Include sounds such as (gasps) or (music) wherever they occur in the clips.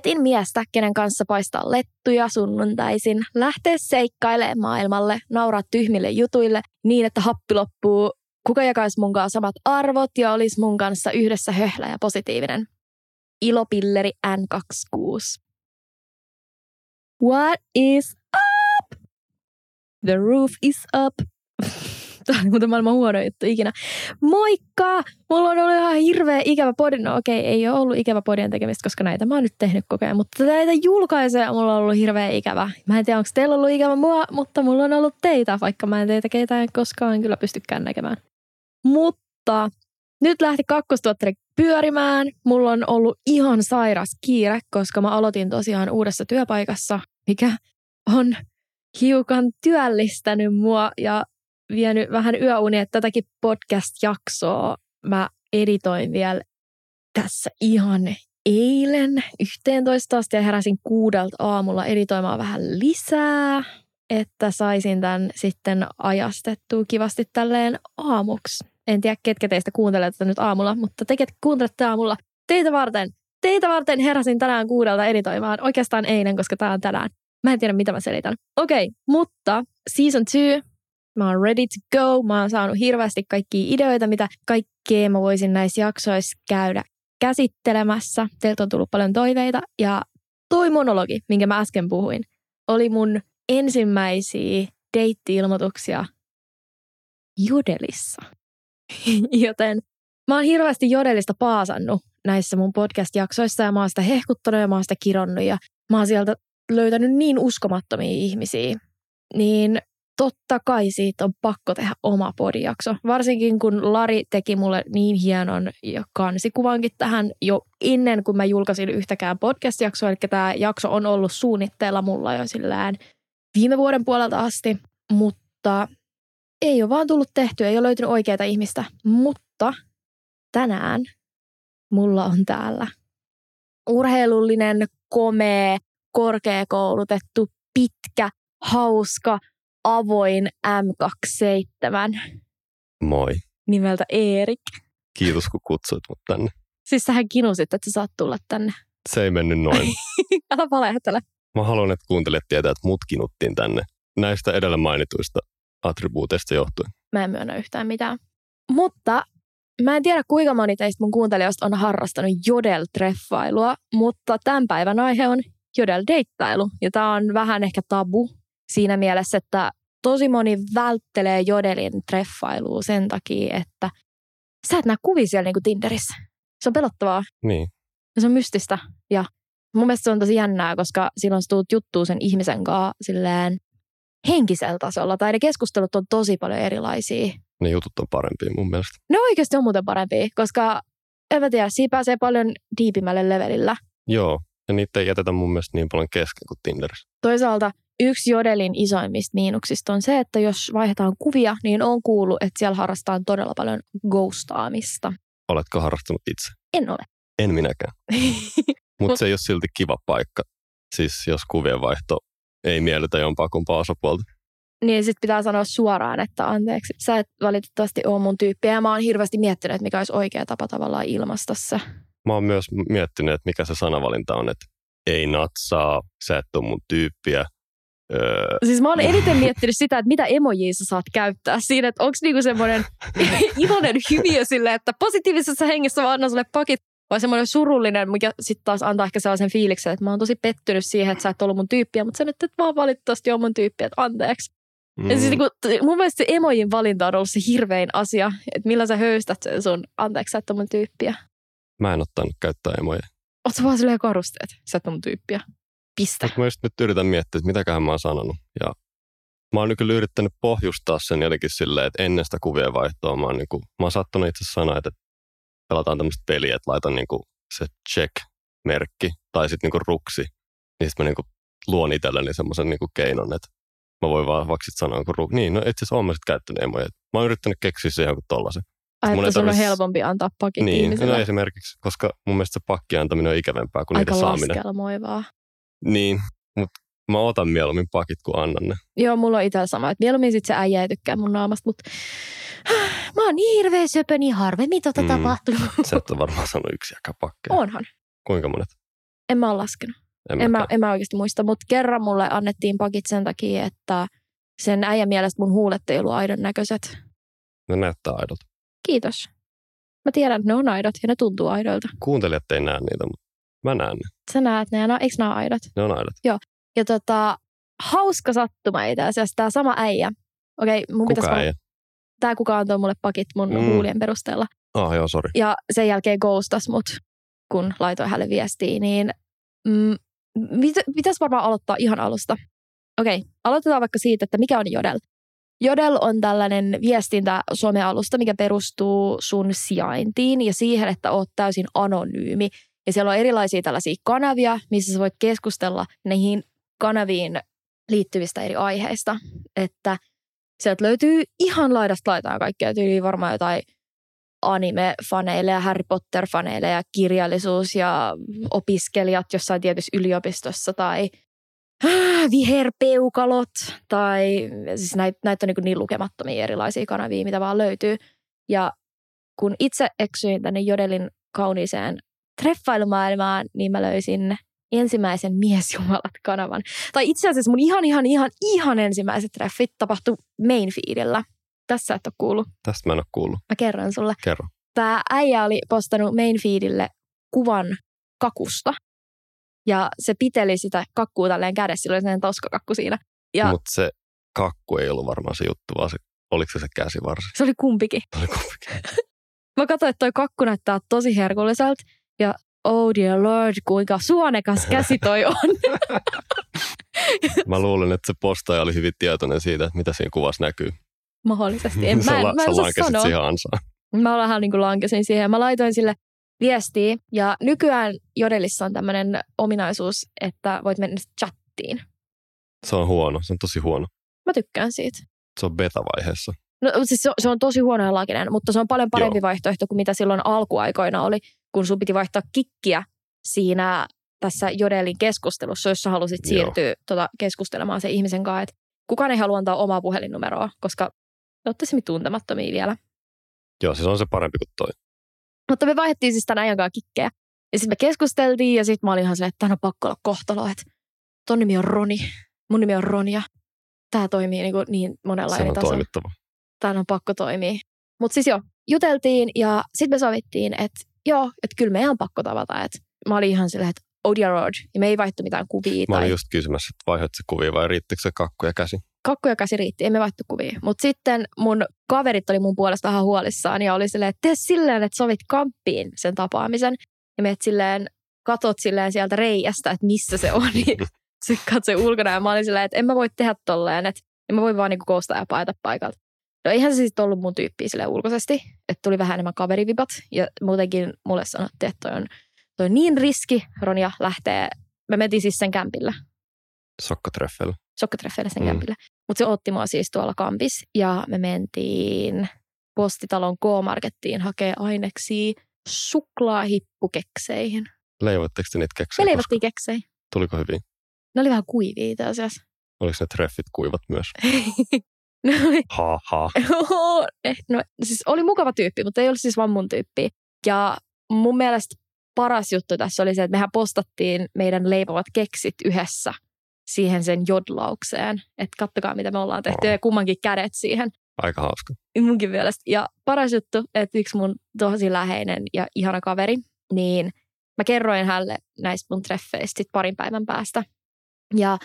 Etin miestä, kenen kanssa paistaa lettuja sunnuntaisin, lähteä seikkailemaan maailmalle, nauraa tyhmille jutuille niin, että happi loppuu, kuka jakaisi mun kanssa samat arvot ja olisi mun kanssa yhdessä höhlä ja positiivinen. Ilopilleri N26. What is up? The roof is up. (laughs) Tämä oli muuten maailman huono juttu ikinä. Moikka! Mulla on ollut ihan hirveä ikävä podi. No okei, ei ole ollut ikävä podien tekemistä, koska näitä mä oon nyt tehnyt koko ajan. Mutta näitä julkaisuja mulla on ollut hirveä ikävä. Mä en tiedä, onko teillä ollut ikävä mua, mutta mulla on ollut teitä, vaikka mä en teitä keitä en koskaan kyllä pystykään näkemään. Mutta nyt lähti kakkostuottari pyörimään. Mulla on ollut ihan sairas kiire, koska mä aloitin tosiaan uudessa työpaikassa, mikä on hiukan työllistänyt mua ja vienyt vähän yöunia. Tätäkin podcast-jaksoa mä editoin vielä tässä ihan eilen 11 asti ja heräsin kuudelta aamulla editoimaan vähän lisää, että saisin tämän sitten ajastettua kivasti tälleen aamuksi. En tiedä, ketkä teistä kuuntelee tätä nyt aamulla, mutta te, ketkä kuuntelette aamulla, teitä varten, teitä varten heräsin tänään kuudelta editoimaan. Oikeastaan eilen, koska tämä on tänään. Mä en tiedä, mitä mä selitän. Okei, okay, mutta season 2, mä oon ready to go. Mä oon saanut hirveästi kaikkia ideoita, mitä kaikkea mä voisin näissä jaksoissa käydä käsittelemässä. Teiltä on tullut paljon toiveita ja toi monologi, minkä mä äsken puhuin, oli mun ensimmäisiä deitti-ilmoituksia Jodelissa. (laughs) Joten mä oon hirveästi Jodelista paasannut näissä mun podcast-jaksoissa ja mä oon sitä hehkuttanut ja mä oon sitä kironnut ja mä oon sieltä löytänyt niin uskomattomia ihmisiä. Niin totta kai siitä on pakko tehdä oma podijakso. Varsinkin kun Lari teki mulle niin hienon kansikuvankin tähän jo ennen kuin mä julkaisin yhtäkään podcast-jaksoa. Eli tämä jakso on ollut suunnitteilla mulla jo sillään viime vuoden puolelta asti, mutta ei ole vaan tullut tehtyä, ei ole löytynyt oikeita ihmistä. Mutta tänään mulla on täällä urheilullinen, komea, korkeakoulutettu, pitkä, hauska, avoin M27. Moi. Nimeltä Eerik. Kiitos kun kutsuit mut tänne. Siis sähän kinusit, että sä saat tulla tänne. Se ei mennyt noin. (laughs) Älä valehtele. Mä haluan, että kuuntelijat tietää, että mut kinuttiin tänne näistä edellä mainituista attribuuteista johtuen. Mä en myönnä yhtään mitään. Mutta mä en tiedä kuinka moni teistä mun kuuntelijoista on harrastanut jodel-treffailua, mutta tämän päivän aihe on jodel-deittailu. Ja tää on vähän ehkä tabu siinä mielessä, että tosi moni välttelee jodelin treffailua sen takia, että sä et näe kuvia siellä niin kuin Tinderissä. Se on pelottavaa. Niin. Ja se on mystistä. Ja mun mielestä se on tosi jännää, koska silloin sä tuut juttuun sen ihmisen kanssa silleen henkisellä tasolla. Tai ne keskustelut on tosi paljon erilaisia. Ne jutut on parempia mun mielestä. Ne oikeasti on muuten parempia, koska en mä tiedä, siinä pääsee paljon diipimmälle levelillä. Joo, ja niitä ei jätetä mun mielestä niin paljon kesken kuin Tinderissä. Toisaalta yksi Jodelin isoimmista miinuksista on se, että jos vaihdetaan kuvia, niin on kuullut, että siellä harrastetaan todella paljon ghostaamista. Oletko harrastanut itse? En ole. En minäkään. (laughs) Mutta se ei ole silti kiva paikka. Siis jos kuvien vaihto ei miellytä jompaa kumpaa osapuolta. Niin sitten pitää sanoa suoraan, että anteeksi, sä et valitettavasti ole mun tyyppi. Ja mä oon hirveästi miettinyt, että mikä olisi oikea tapa tavallaan ilmaista se. Mä oon myös miettinyt, että mikä se sanavalinta on, että ei natsaa, sä et ole mun tyyppiä, Öö. Siis mä oon (laughs) eniten miettinyt sitä, että mitä emojia sä saat käyttää siinä, että onko niinku semmoinen (laughs) iloinen hyviö sille, että positiivisessa hengessä vaan annan sulle pakit, vai semmoinen surullinen, mikä sitten taas antaa ehkä sellaisen fiiliksen, että mä oon tosi pettynyt siihen, että sä et ollut mun tyyppiä, mutta sä nyt et vaan valitettavasti ole mun tyyppiä, että anteeksi. Mm. Ja siis niinku, mun mielestä se emojin valinta on ollut se hirvein asia, että millä sä höystät sen sun, anteeksi sä et ole mun tyyppiä. Mä en ottanut käyttää emoja. Oot vaan silleen korusteet, sä et ole mun tyyppiä. Pistä. Mä just nyt yritän miettiä, että mitäköhän mä oon sanonut. Ja mä oon kyllä yrittänyt pohjustaa sen jotenkin silleen, että ennen sitä kuvien vaihtoa mä oon, niin kuin, mä oon sattunut itse sanoa, että pelataan tämmöistä peliä, että laitan niin kuin se check-merkki tai sitten niin kuin ruksi. Niin sitten mä niin kuin luon itselleni semmoisen niin kuin keinon, että mä voin vaan vaikka sanoa, kun ru- niin, no itse asiassa oon mä sitten käyttänyt emoja. Mä oon yrittänyt keksiä se jonkun tollasen. Ai, että sun on helpompi antaa pakit niin, ihmiselle. no esimerkiksi, koska mun mielestä se pakki antaminen on ikävempää kuin Aika niiden saaminen. laskelmoivaa. Niin, mutta mä otan mieluummin pakit kuin annan ne. Joo, mulla on itsellä sama. Että mieluummin sit se äijä ei tykkää mun naamasta, mutta (sighs) mä oon niin hirveä söpö, niin harvemmin tota Mm. tapahtuu. (laughs) Sä et ole varmaan saanut yksiäkään pakkeja. Onhan. Kuinka monet? En mä ole laskenut. En, En mä, en mä oikeasti muista, mutta kerran mulle annettiin pakit sen takia, että sen äijän mielestä mun huulet ei ollut aidon näköiset. Ne näyttää aidolta. Kiitos. Mä tiedän, että ne on aidot ja ne tuntuu aidoilta. Kuuntelijat ei näe niitä, mutta mä näen ne. Sä näet ne ja na- eikö nämä aidot? Ne on aidot. Ja tota, hauska sattuma itse asiassa, tämä sama äijä. Okei, mun pitäisi Kuka val- ei? Tää kuka antoi mulle pakit mun Mm. huulien perusteella. Ah, joo, sori. Ja sen jälkeen ghostas mut, kun laitoin hänelle viestiä, niin mm, mit, pitäisi varmaan aloittaa ihan alusta. Okei, aloitetaan vaikka siitä, että mikä on Jodel. Jodel on tällainen viestintä somealusta, mikä perustuu sun sijaintiin ja siihen, että oot täysin anonyymi. Ja siellä on erilaisia tällaisia kanavia, missä sä voit keskustella niihin kanaviin liittyvistä eri aiheista. Että sieltä löytyy ihan laidasta laitaan kaikkea tyyliä varmaan jotain anime-faneille ja Harry Potter-faneille ja kirjallisuus ja opiskelijat jossain tietyssä yliopistossa tai ah, viherpeukalot tai siis näitä, näitä on niin, niin lukemattomia erilaisia kanavia, mitä vaan löytyy. Ja kun itse eksyin tänne Jodelin kauniiseen treffailumaailmaan, niin mä löysin ensimmäisen Miesjumalat-kanavan. Tai itse asiassa mun ihan, ihan, ihan, ihan ensimmäiset treffit tapahtui main feedillä. Tässä et ole kuullut. Tästä mä en ole kuullut. Mä kerron sulle. Kerro. Tämä äijä oli postannut main feedille kuvan kakusta. Ja se piteli sitä kakkua tälleen kädessä, sillä oli sellainen toskakakku siinä. Ja Mutta se kakku ei ollut varmaan se juttu, vaan se, oliko se se käsivarsi? se oli kumpikin. Se oli kumpikin. (laughs) Mä katsoin, että toi kakku näyttää tosi herkulliselta. Ja oh dear lord, kuinka suonekas käsi toi on. (laughs) Mä luulen, että se postaaja oli hyvin tietoinen siitä, että mitä siinä kuvassa näkyy. Mahdollisesti. En, (laughs) mä, en- la- mä en osaa sanoa. siihen ansaan. Mä vähän niin kuin lankesin siihen. Mä laitoin sille viestiä. Ja nykyään Jodelissa on tämmöinen ominaisuus, että voit mennä chattiin. Se on huono, se on tosi huono. Mä tykkään siitä. Se on beta-vaiheessa. No siis se, on- se on tosi huono ja laginen, mutta se on paljon parempi Joo. vaihtoehto kuin mitä silloin alkuaikoina oli, kun sun piti vaihtaa kikkiä siinä tässä Jodelin keskustelussa, jos sä halusit Joo. siirtyä tota, keskustelemaan sen ihmisen kanssa. Et kukaan ei halua antaa omaa puhelinnumeroa, koska te olette semmi tuntemattomia vielä. Joo, siis on se parempi kuin toi. Mutta me vaihdettiin siis tämän kanssa kikkejä. Ja sitten me keskusteltiin ja sitten mä olin ihan silleen, että tämä on pakko olla kohtalo, että ton nimi on Roni, mun nimi on Ronja. Tämä toimii niin, kuin niin monella Se eri on tasolla toimittava. tämän on pakko toimia. Mutta siis joo, juteltiin ja sitten me sovittiin, että joo, että kyllä meidän on pakko tavata. Et mä olin ihan silleen, että oh dear lord, ja me ei vaihtu mitään kuvia Mä tai olin just kysymässä, että vaihdat se kuvia vai riittikö se kakku ja käsi? kakku ja käsi riitti, emme vaihtu kuvia. Mutta sitten mun kaverit oli mun puolesta vähän huolissaan ja oli silleen, että tee silleen, että sovit kamppiin sen tapaamisen. Ja meet silleen, katot silleen sieltä reiästä, että missä se on. (laughs) Niin sitten katsoi ulkona ja mä olin silleen, että en mä voi tehdä tolleen, että en mä voi vaan niinku koostaa ja paeta paikalta. No eihän se sitten ollut mun tyyppiä sille ulkoisesti, että tuli vähän enemmän kaverivibat ja muutenkin mulle sanottiin, että toi on, toi on niin riski, Ronja lähtee, me mentiin siis sen kämpillä, Sokkatreffeillä. sokkatreffeille sen Mm. kämpillä. Mutta se otti mua siis tuolla kampis ja me mentiin postitalon K-markettiin hakee aineksia suklaahippukekseihin. Leivoitteko te niitä Me keksejä? leivottiin keksejä. Tuliko hyvin? Ne oli vähän kuivia itse asiassa. Oliko ne treffit kuivat myös? (laughs) (laughs) Ha, ha. no, siis oli mukava tyyppi, mutta ei ollut siis vaan mun tyyppi. Ja mun mielestä paras juttu tässä oli se, että mehän postattiin meidän leipovat keksit yhdessä siihen sen jodlaukseen. Että kattokaa, mitä me ollaan tehty Oh. ja kummankin kädet siihen. Aika hauska. munkin mielestä. Ja paras juttu, että yksi mun tosi läheinen ja ihana kaveri, niin mä kerroin hänelle näistä mun treffeistä parin päivän päästä. Ja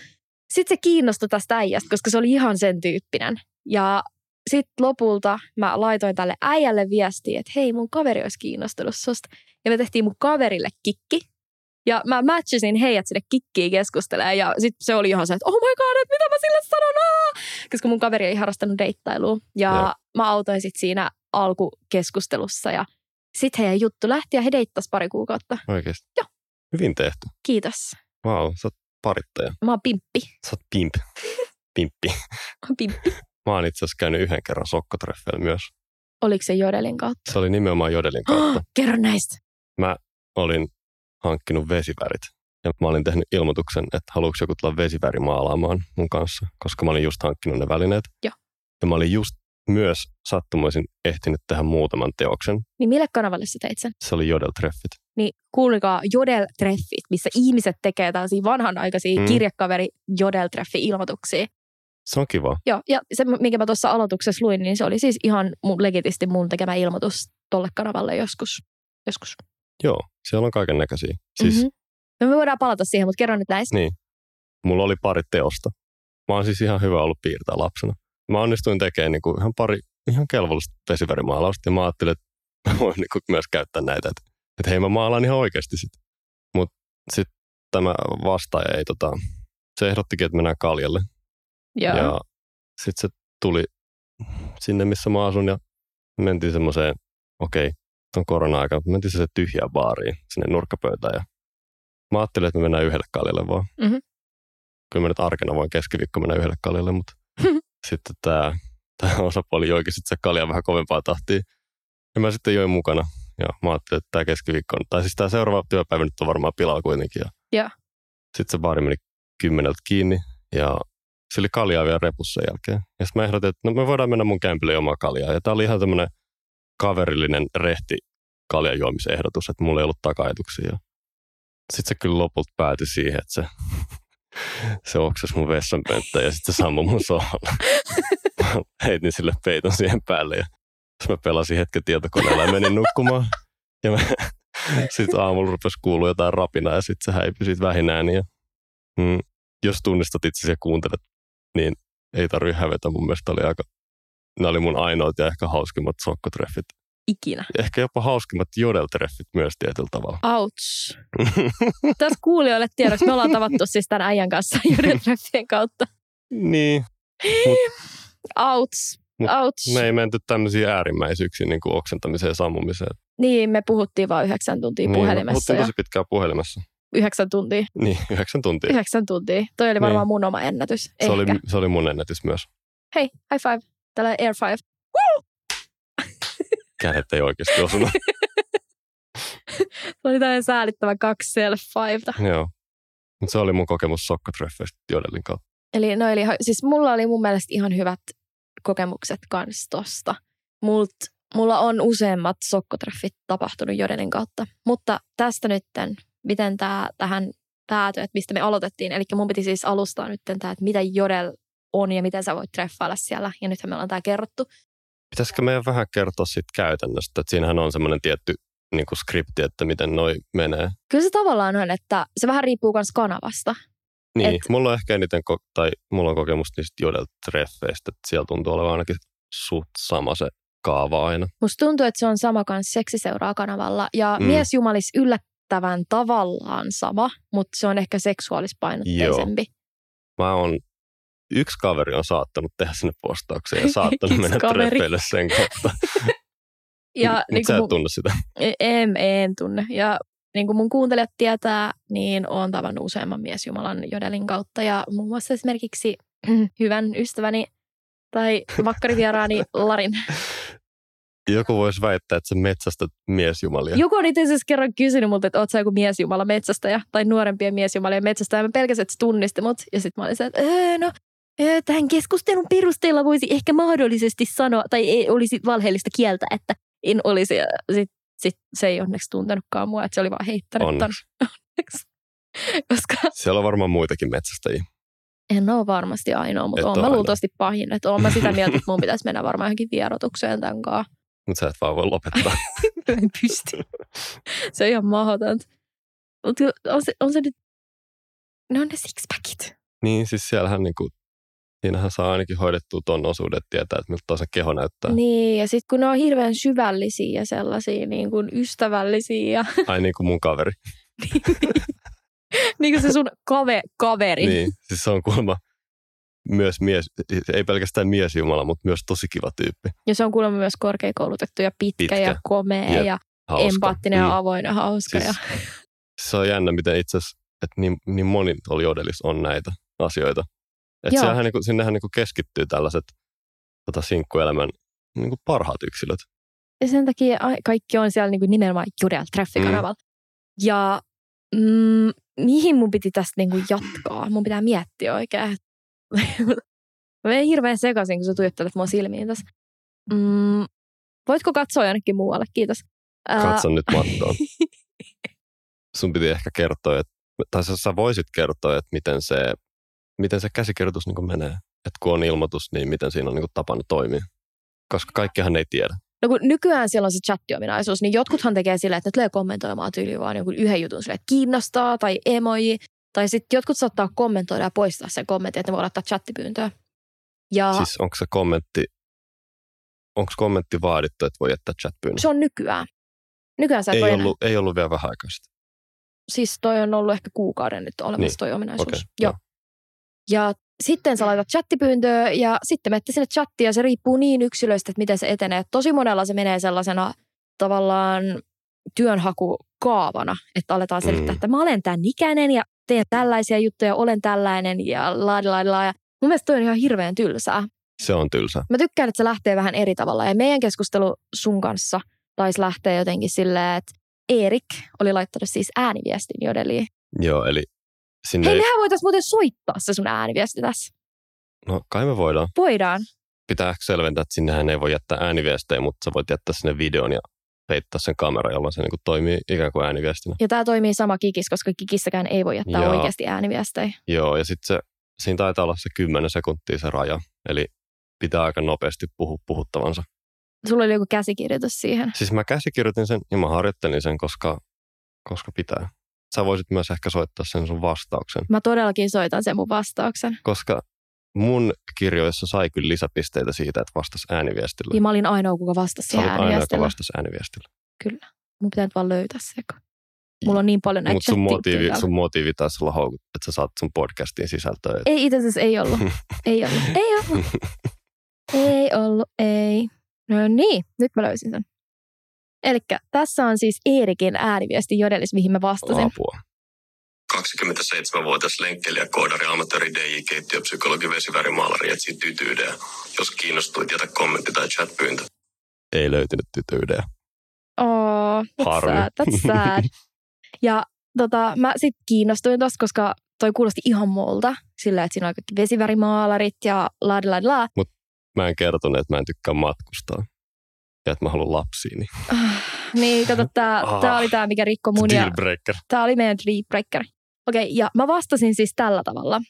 sitten se kiinnostui tästä äijästä, koska se oli ihan sen tyyppinen. Ja sitten lopulta mä laitoin tälle äijälle viestiä, että hei, mun kaveri olisi kiinnostunut susta. Ja me tehtiin mun kaverille kikki. Ja mä matchasin heidät sinne kikkiin keskustelemaan. Ja sitten se oli ihan se, että oh my god, että mitä mä sille sanon? Aa! Koska mun kaveri ei harrastanut deittailua. Ja Joo. mä autoin sitten siinä alkukeskustelussa. Ja sitten heidän juttu lähti ja he deittas pari kuukautta. Oikeasti. Joo. Hyvin tehty. Kiitos. Vau, wow, sä oot parittaja. Mä oon pimppi. Sä oot pimp. Pimppi. Mä oon pimppi. Mä oon itse asiassa käynyt yhden kerran sokkatreffeillä myös. Oliko se Jodelin kautta? Se oli nimenomaan Jodelin kautta. (gasps) Kerro näistä. Olin hankkinut vesivärit. Ja mä olin tehnyt ilmoituksen, että haluatko joku tulla vesiväri maalaamaan mun kanssa, koska mä olin just hankkinut ne välineet. Joo. Ja mä olin just myös sattumoisin ehtinyt tehdä muutaman teoksen. Niin mille kanavalle sä teit sen? Se oli Jodel-treffit. Niin kuulikaa Jodel-treffit, missä ihmiset tekee tällaisia vanhanaikaisia Mm. kirjakaveri Jodel-treffi-ilmoituksia. Se on kiva. Joo, ja se, minkä mä tuossa aloituksessa luin, niin se oli siis ihan mun, legitisti mun tekemä ilmoitus tolle kanavalle joskus. joskus. Joo, siellä on kaiken näköisiä. Siis Mhm. No me voidaan palata siihen, mutta kerron nyt näistä. Niin. mulla oli pari teosta. Mä oon siis ihan hyvä ollut piirtää lapsena. Mä onnistuin tekemään niinku ihan pari ihan kelvollista vesivärimaalausta ja mä ajattelin, että (laughs) mä voin niinku myös käyttää näitä, että, että hei mä maalaan ihan oikeasti sit. Mutta sitten tämä vastaaja ei tota, se ehdottikin, että mennään kaljalle. Joo. Ja sitten se tuli sinne, missä mä asun ja mentiin semmoiseen, okei, on korona-aika, mutta mentiin se tyhjään baariin sinne nurkkapöytään ja mä ajattelin, että me mennään yhdelle kaljalle vaan. Mhm. Kyllä mä nyt arkena voin keskiviikko mennä yhdelle kaljalle, mutta (laughs) sitten tämä, tämä osapuoli joikin sitten se kalja vähän kovempaa tahtia. Ja mä sitten join mukana ja mä ajattelin, että tämä keskiviikko tai siis tämä seuraava työpäivä nyt on varmaan pilalla kuitenkin. Ja Joo. Sitten se baari meni kymmeneltä kiinni ja se oli kaljaa vielä repussa jälkeen. Ja sitten mä ehdotin, että no me voidaan mennä mun kämpille juomaan kaljaa. Ja tää oli ihan tämmöinen kaverillinen rehti kaljan juomisehdotus, että mulla ei ollut takaetuksia. Sitten se kyllä lopulta päätyi siihen, että se, (laughs) se oksasi mun vessanpönttä ja sitten se sammui mun sohvalla. (laughs) Heitin sille peiton siihen päälle ja mä pelasin hetken tietokoneella ja menin nukkumaan. Ja mä, sitten aamulla rupesi kuulua jotain rapinaa ja sitten se häipyi siitä vähinään. Ja, mm, jos tunnistat itse ja kuuntelet, niin ei tarvi hävetä. Mun mielestä oli aika, nämä oli mun ainoat ja ehkä hauskimmat sokkotreffit. Ikinä. Ehkä jopa hauskimmat jodeltreffit myös tietyllä tavalla. Ouch. (laughs) Tässä kuulijoille tiedoksi, me ollaan tavattu siis tämän äijän kanssa (laughs) Jodel-treffien kautta. niin, Ouch. Mut Ouch. me ei menty tämmöisiin äärimmäisyyksiin niin kuin oksentamiseen ja sammumiseen. Niin, me puhuttiin vain yhdeksän tuntia Niin, puhelimessa. puhuttiin ja tosi pitkään puhelimessa. yhdeksän tuntia. Niin, (laughs) yhdeksän tuntia. Yhdeksän tuntia. Toi oli varmaan Niin. mun oma ennätys. Se Ehkä. oli, se oli mun ennätys myös. Hei, high five. Tällä air five. (laughs) Kädet ei oikeasti osunut. Se oli tämmöinen säälittävä kaksi self fiveta. Joo. Mutta se oli mun kokemus sokkotreffeistä Jodelin kautta. Eli, no, eli siis mulla oli mun mielestä ihan hyvät kokemukset kans tosta. Mult, mulla on useimmat sokkotreffit tapahtunut Jodelin kautta. Mutta tästä nytten, miten tää tähän päätyi, että mistä me aloitettiin. Eli mun piti siis alustaa nytten tää, että mitä Jodel on ja miten sä voit treffailla siellä. Ja nythän me ollaan tää kerrottu. Pitäisikö meidän vähän kertoa siitä käytännöstä, että siinähän on semmoinen tietty niin kuin skripti, että miten noi menee. Kyllä se tavallaan on, että se vähän riippuu myös kanavasta. Niin, Et- mulla on ehkä eniten, ko- tai mulla on kokemusta niistä Jodel-treffeistä, että siellä tuntuu olevan ainakin suht sama se kaava aina. Musta tuntuu, että se on sama kanssa seksiseuraa kanavalla. Ja Mm. miesjumalis yllättävän tavallaan sama, mutta se on ehkä seksuaalispainotteisempi. Mä oon, yksi kaveri on saattanut tehdä sinne postauksen ja (laughs) saattanut mennä kaveri. treffeille sen kautta. (laughs) Ja Mutta niin sä et mun, tunne sitä. en, en tunne. Ja niin kuin mun kuuntelijat tietää, niin oon tavannut useamman miesjumalan jodelin kautta. Ja muun muassa esimerkiksi (clears throat) hyvän ystäväni tai vakkarivieraani (laughs) Larin. Joku voisi väittää, että sä metsästät miesjumalia. Joku on itse asiassa kerran kysynyt multa, että oot sä joku miesjumala metsästäjä tai nuorempien miesjumalien metsästäjä. Mä pelkäsin, että se tunnisti mut. Ja sitten mä olin se, että öö, no, öö, tähän keskustelun perusteella voisi ehkä mahdollisesti sanoa, tai ei olisi valheellista kieltä, että en olisi. Ja sit, sit se ei onneksi tuntenutkaan mua, että se oli vaan heittänyt ton. Onneksi. (laughs) Onneksi. Koska Siellä on varmaan muitakin metsästäjiä. en ole varmasti ainoa, mutta oon mä ainoa. luultavasti pahin. Että oon mä sitä (laughs) mieltä, että mun pitäisi mennä varmaan johonkin vierotukseen tämän kanssa. Mutta sä et vaan voi lopettaa. (laughs) en pysty. se on ihan mahdotonta. Mutta on se, on se nyt, ne on ne sixpackit. niin, siis siellähän niinku, siinähän saa ainakin hoidettua ton osuuden, että tietää, että miltä toisen keho näyttää. Niin, ja sitten kun ne on hirveän syvällisiä ja sellaisia niin kuin ystävällisiä ja (laughs) Ai niin kuin mun kaveri. niin kuin se sun kave, kaveri. Niin, siis se on kuulemma myös mies, ei pelkästään miesjumala, mutta myös tosi kiva tyyppi. Ja se on kuulemma myös korkeakoulutettu ja pitkä, Pitkä. ja komea Jep. ja Hauska. empaattinen ja avoin ja hauska. Siis, ja, se on jännä, miten itse asiassa, että niin, niin moni oli on näitä asioita. Että Joo. siellähän niinku, sinnehän niinku keskittyy tällaiset tota, sinkkuelämän niinku parhaat yksilöt. ja sen takia ai- kaikki on siellä niin kuin nimenomaan Judel Traffic-kanavalla. Ja mm, mihin mun piti tästä niin kuin jatkaa? Mun pitää miettiä oikein. (laughs) Mä menen hirveän sekaisin, kun sä tuijottelet mua silmiin tässä. Mm, voitko katsoa jonnekin muualle? Kiitos. Ää, Katso nyt (laughs) mattoon. sun piti ehkä kertoa, että, tai sä voisit kertoa, että miten se, miten se käsikirjoitus niin menee. Että kun on ilmoitus, niin miten siinä on niin tapana toimia. Koska kaikkihan ei tiedä. No kun nykyään siellä on se chattiominaisuus, niin jotkuthan tekee sillä, että ne tulee kommentoimaan tyyliin vaan jonkun yhden jutun sille, että kiinnostaa tai emoji. Tai sitten jotkut saattaa kommentoida ja poistaa sen kommentin, että ne voi laittaa chattipyyntöä. Ja Siis onko se kommentti, onko kommentti vaadittu, että voi jättää chat-pyynnön? se on nykyään. Nykyään sä Ei voi enää. ollut, ei ollut vielä vähän aikaa sitten. Siis toi on ollut ehkä kuukauden nyt olemassa Niin, toi ominaisuus. Okei, Joo. Ja sitten sä laitat chattipyyntöä ja sitten menette sinne chattiin ja se riippuu niin yksilöistä, että miten se etenee. Tosi monella se menee sellaisena tavallaan työnhakukaavana, että aletaan selittää, Mm. että mä olen tämän ikäinen ja teen tällaisia juttuja, olen tällainen ja laadilaa. Ja mun mielestä toi on ihan hirveän tylsää. Se on tylsä. Mä tykkään, että se lähtee vähän eri tavalla. Ja meidän keskustelu sun kanssa taisi lähteä jotenkin silleen, että Erik oli laittanut siis ääniviestin jodeliin. Joo, eli sinne Hei, ei, mehän voitaisiin muuten soittaa se sun ääniviesti tässä. no kai me voidaan. Voidaan. Pitää ehkä selventää, että sinnehän ei voi jättää ääniviestejä, mutta sä voit jättää sinne videon ja peittää sen kamera, jolloin se niin toimii ikään kuin ääniviestinä. Ja tämä toimii sama Kikis, koska Kikissäkään ei voi jättää Joo. oikeasti ääniviestejä. Joo, ja sitten se, siinä taitaa olla se 10 sekuntia se raja, eli pitää aika nopeasti puhua puhuttavansa. Sulla oli joku käsikirjoitus siihen. Siis mä käsikirjoitin sen ja mä harjoittelin sen, koska, koska pitää. Sä voisit myös ehkä soittaa sen sun vastauksen, Mä todellakin soitan sen mun vastauksen. koska mun kirjoissa sai kyllä lisäpisteitä siitä, että vastasi ääniviestillä. Ja mä olin ainoa, kuka vastasi Sä siihen olit ainoa, ääniviestillä. vastasi ääniviestillä. Kyllä. Mun pitää nyt vaan löytää se. Mulla on niin paljon näitä Mutta sun motiivi, sun motiivi taisi olla houkut, että sä saat sun podcastiin sisältöä. Ei itse asiassa ei ollut. (laughs) Ei ollut. Ei ollut. ei ollut. Ei. No niin, nyt mä löysin sen. Eli tässä on siis Eerikin ääniviesti jodelis, mihin mä vastasin. Apua. 27-vuotias lenkkelijä, koodari, amatööri, DJ, keittiöpsykologi, vesivärimaalari etsii tytyydeä. Jos kiinnostuit, jätä kommentti tai chat-pyyntö. Ei löytynyt tytyydeä. Oh, that's Harmi. sad, that's sad. (laughs) Ja tota, mä sit kiinnostuin tosta, koska toi kuulosti ihan multa. Sillä, että siinä on kaikki vesivärimaalarit ja la la la. Mä en kertonut, että mä en tykkää matkustaa. Ja että mä haluan lapsia, niin Niin, kato, tää, Ah. tää oli tää, mikä rikko mun ja tää oli meidän dealbreaker. Okei, okay, ja mä vastasin siis tällä tavalla.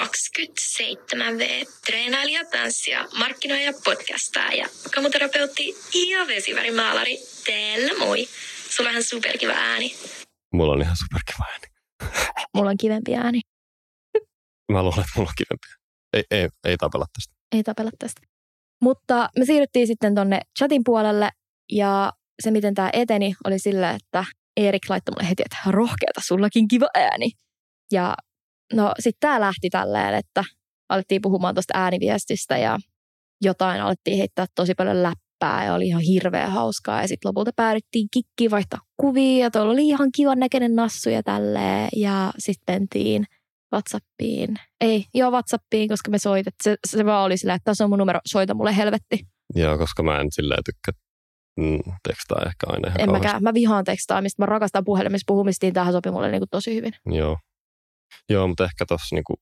27V, treenailija, tanssija, markkinoija, podcastaaja, kamuterapeutti ja vesivärimaalari. Teillä moi. Sulla on ihan superkiva ääni. Mulla on ihan superkiva ääni. Mulla on kivempi ääni. Mä luulen, että mulla on kivempi. Ei, ei, ei tapella tästä. Ei tapella tästä. Mutta me siirryttiin sitten tonne chatin puolelle ja se, miten tämä eteni, oli sillä, että Erik laittoi mulle heti, että rohkeata, sullakin kiva ääni. Ja no sitten tämä lähti tälleen, että alettiin puhumaan tuosta ääniviestistä ja jotain alettiin heittää tosi paljon läppää ja oli ihan hirveän hauskaa. Ja sitten lopulta päädyttiin kikkiin vaihtaa kuvia ja tuolla oli ihan kivan näköinen nassu ja tälleen. Ja sitten mentiin Whatsappiin. Ei, joo Whatsappiin, koska me soitet. Se, se vaan oli sillä, että tässä on mun numero, soita mulle helvetti. Joo, koska mä en silleen tykkää mm, tekstaa ehkä aina ihan En kauheasti. mäkään. Mä vihaan tekstaamista. Mä rakastan puhelimessa puhumista, niin tähän sopii mulle niin kuin tosi hyvin. Joo. Joo, mutta ehkä tossa niinku,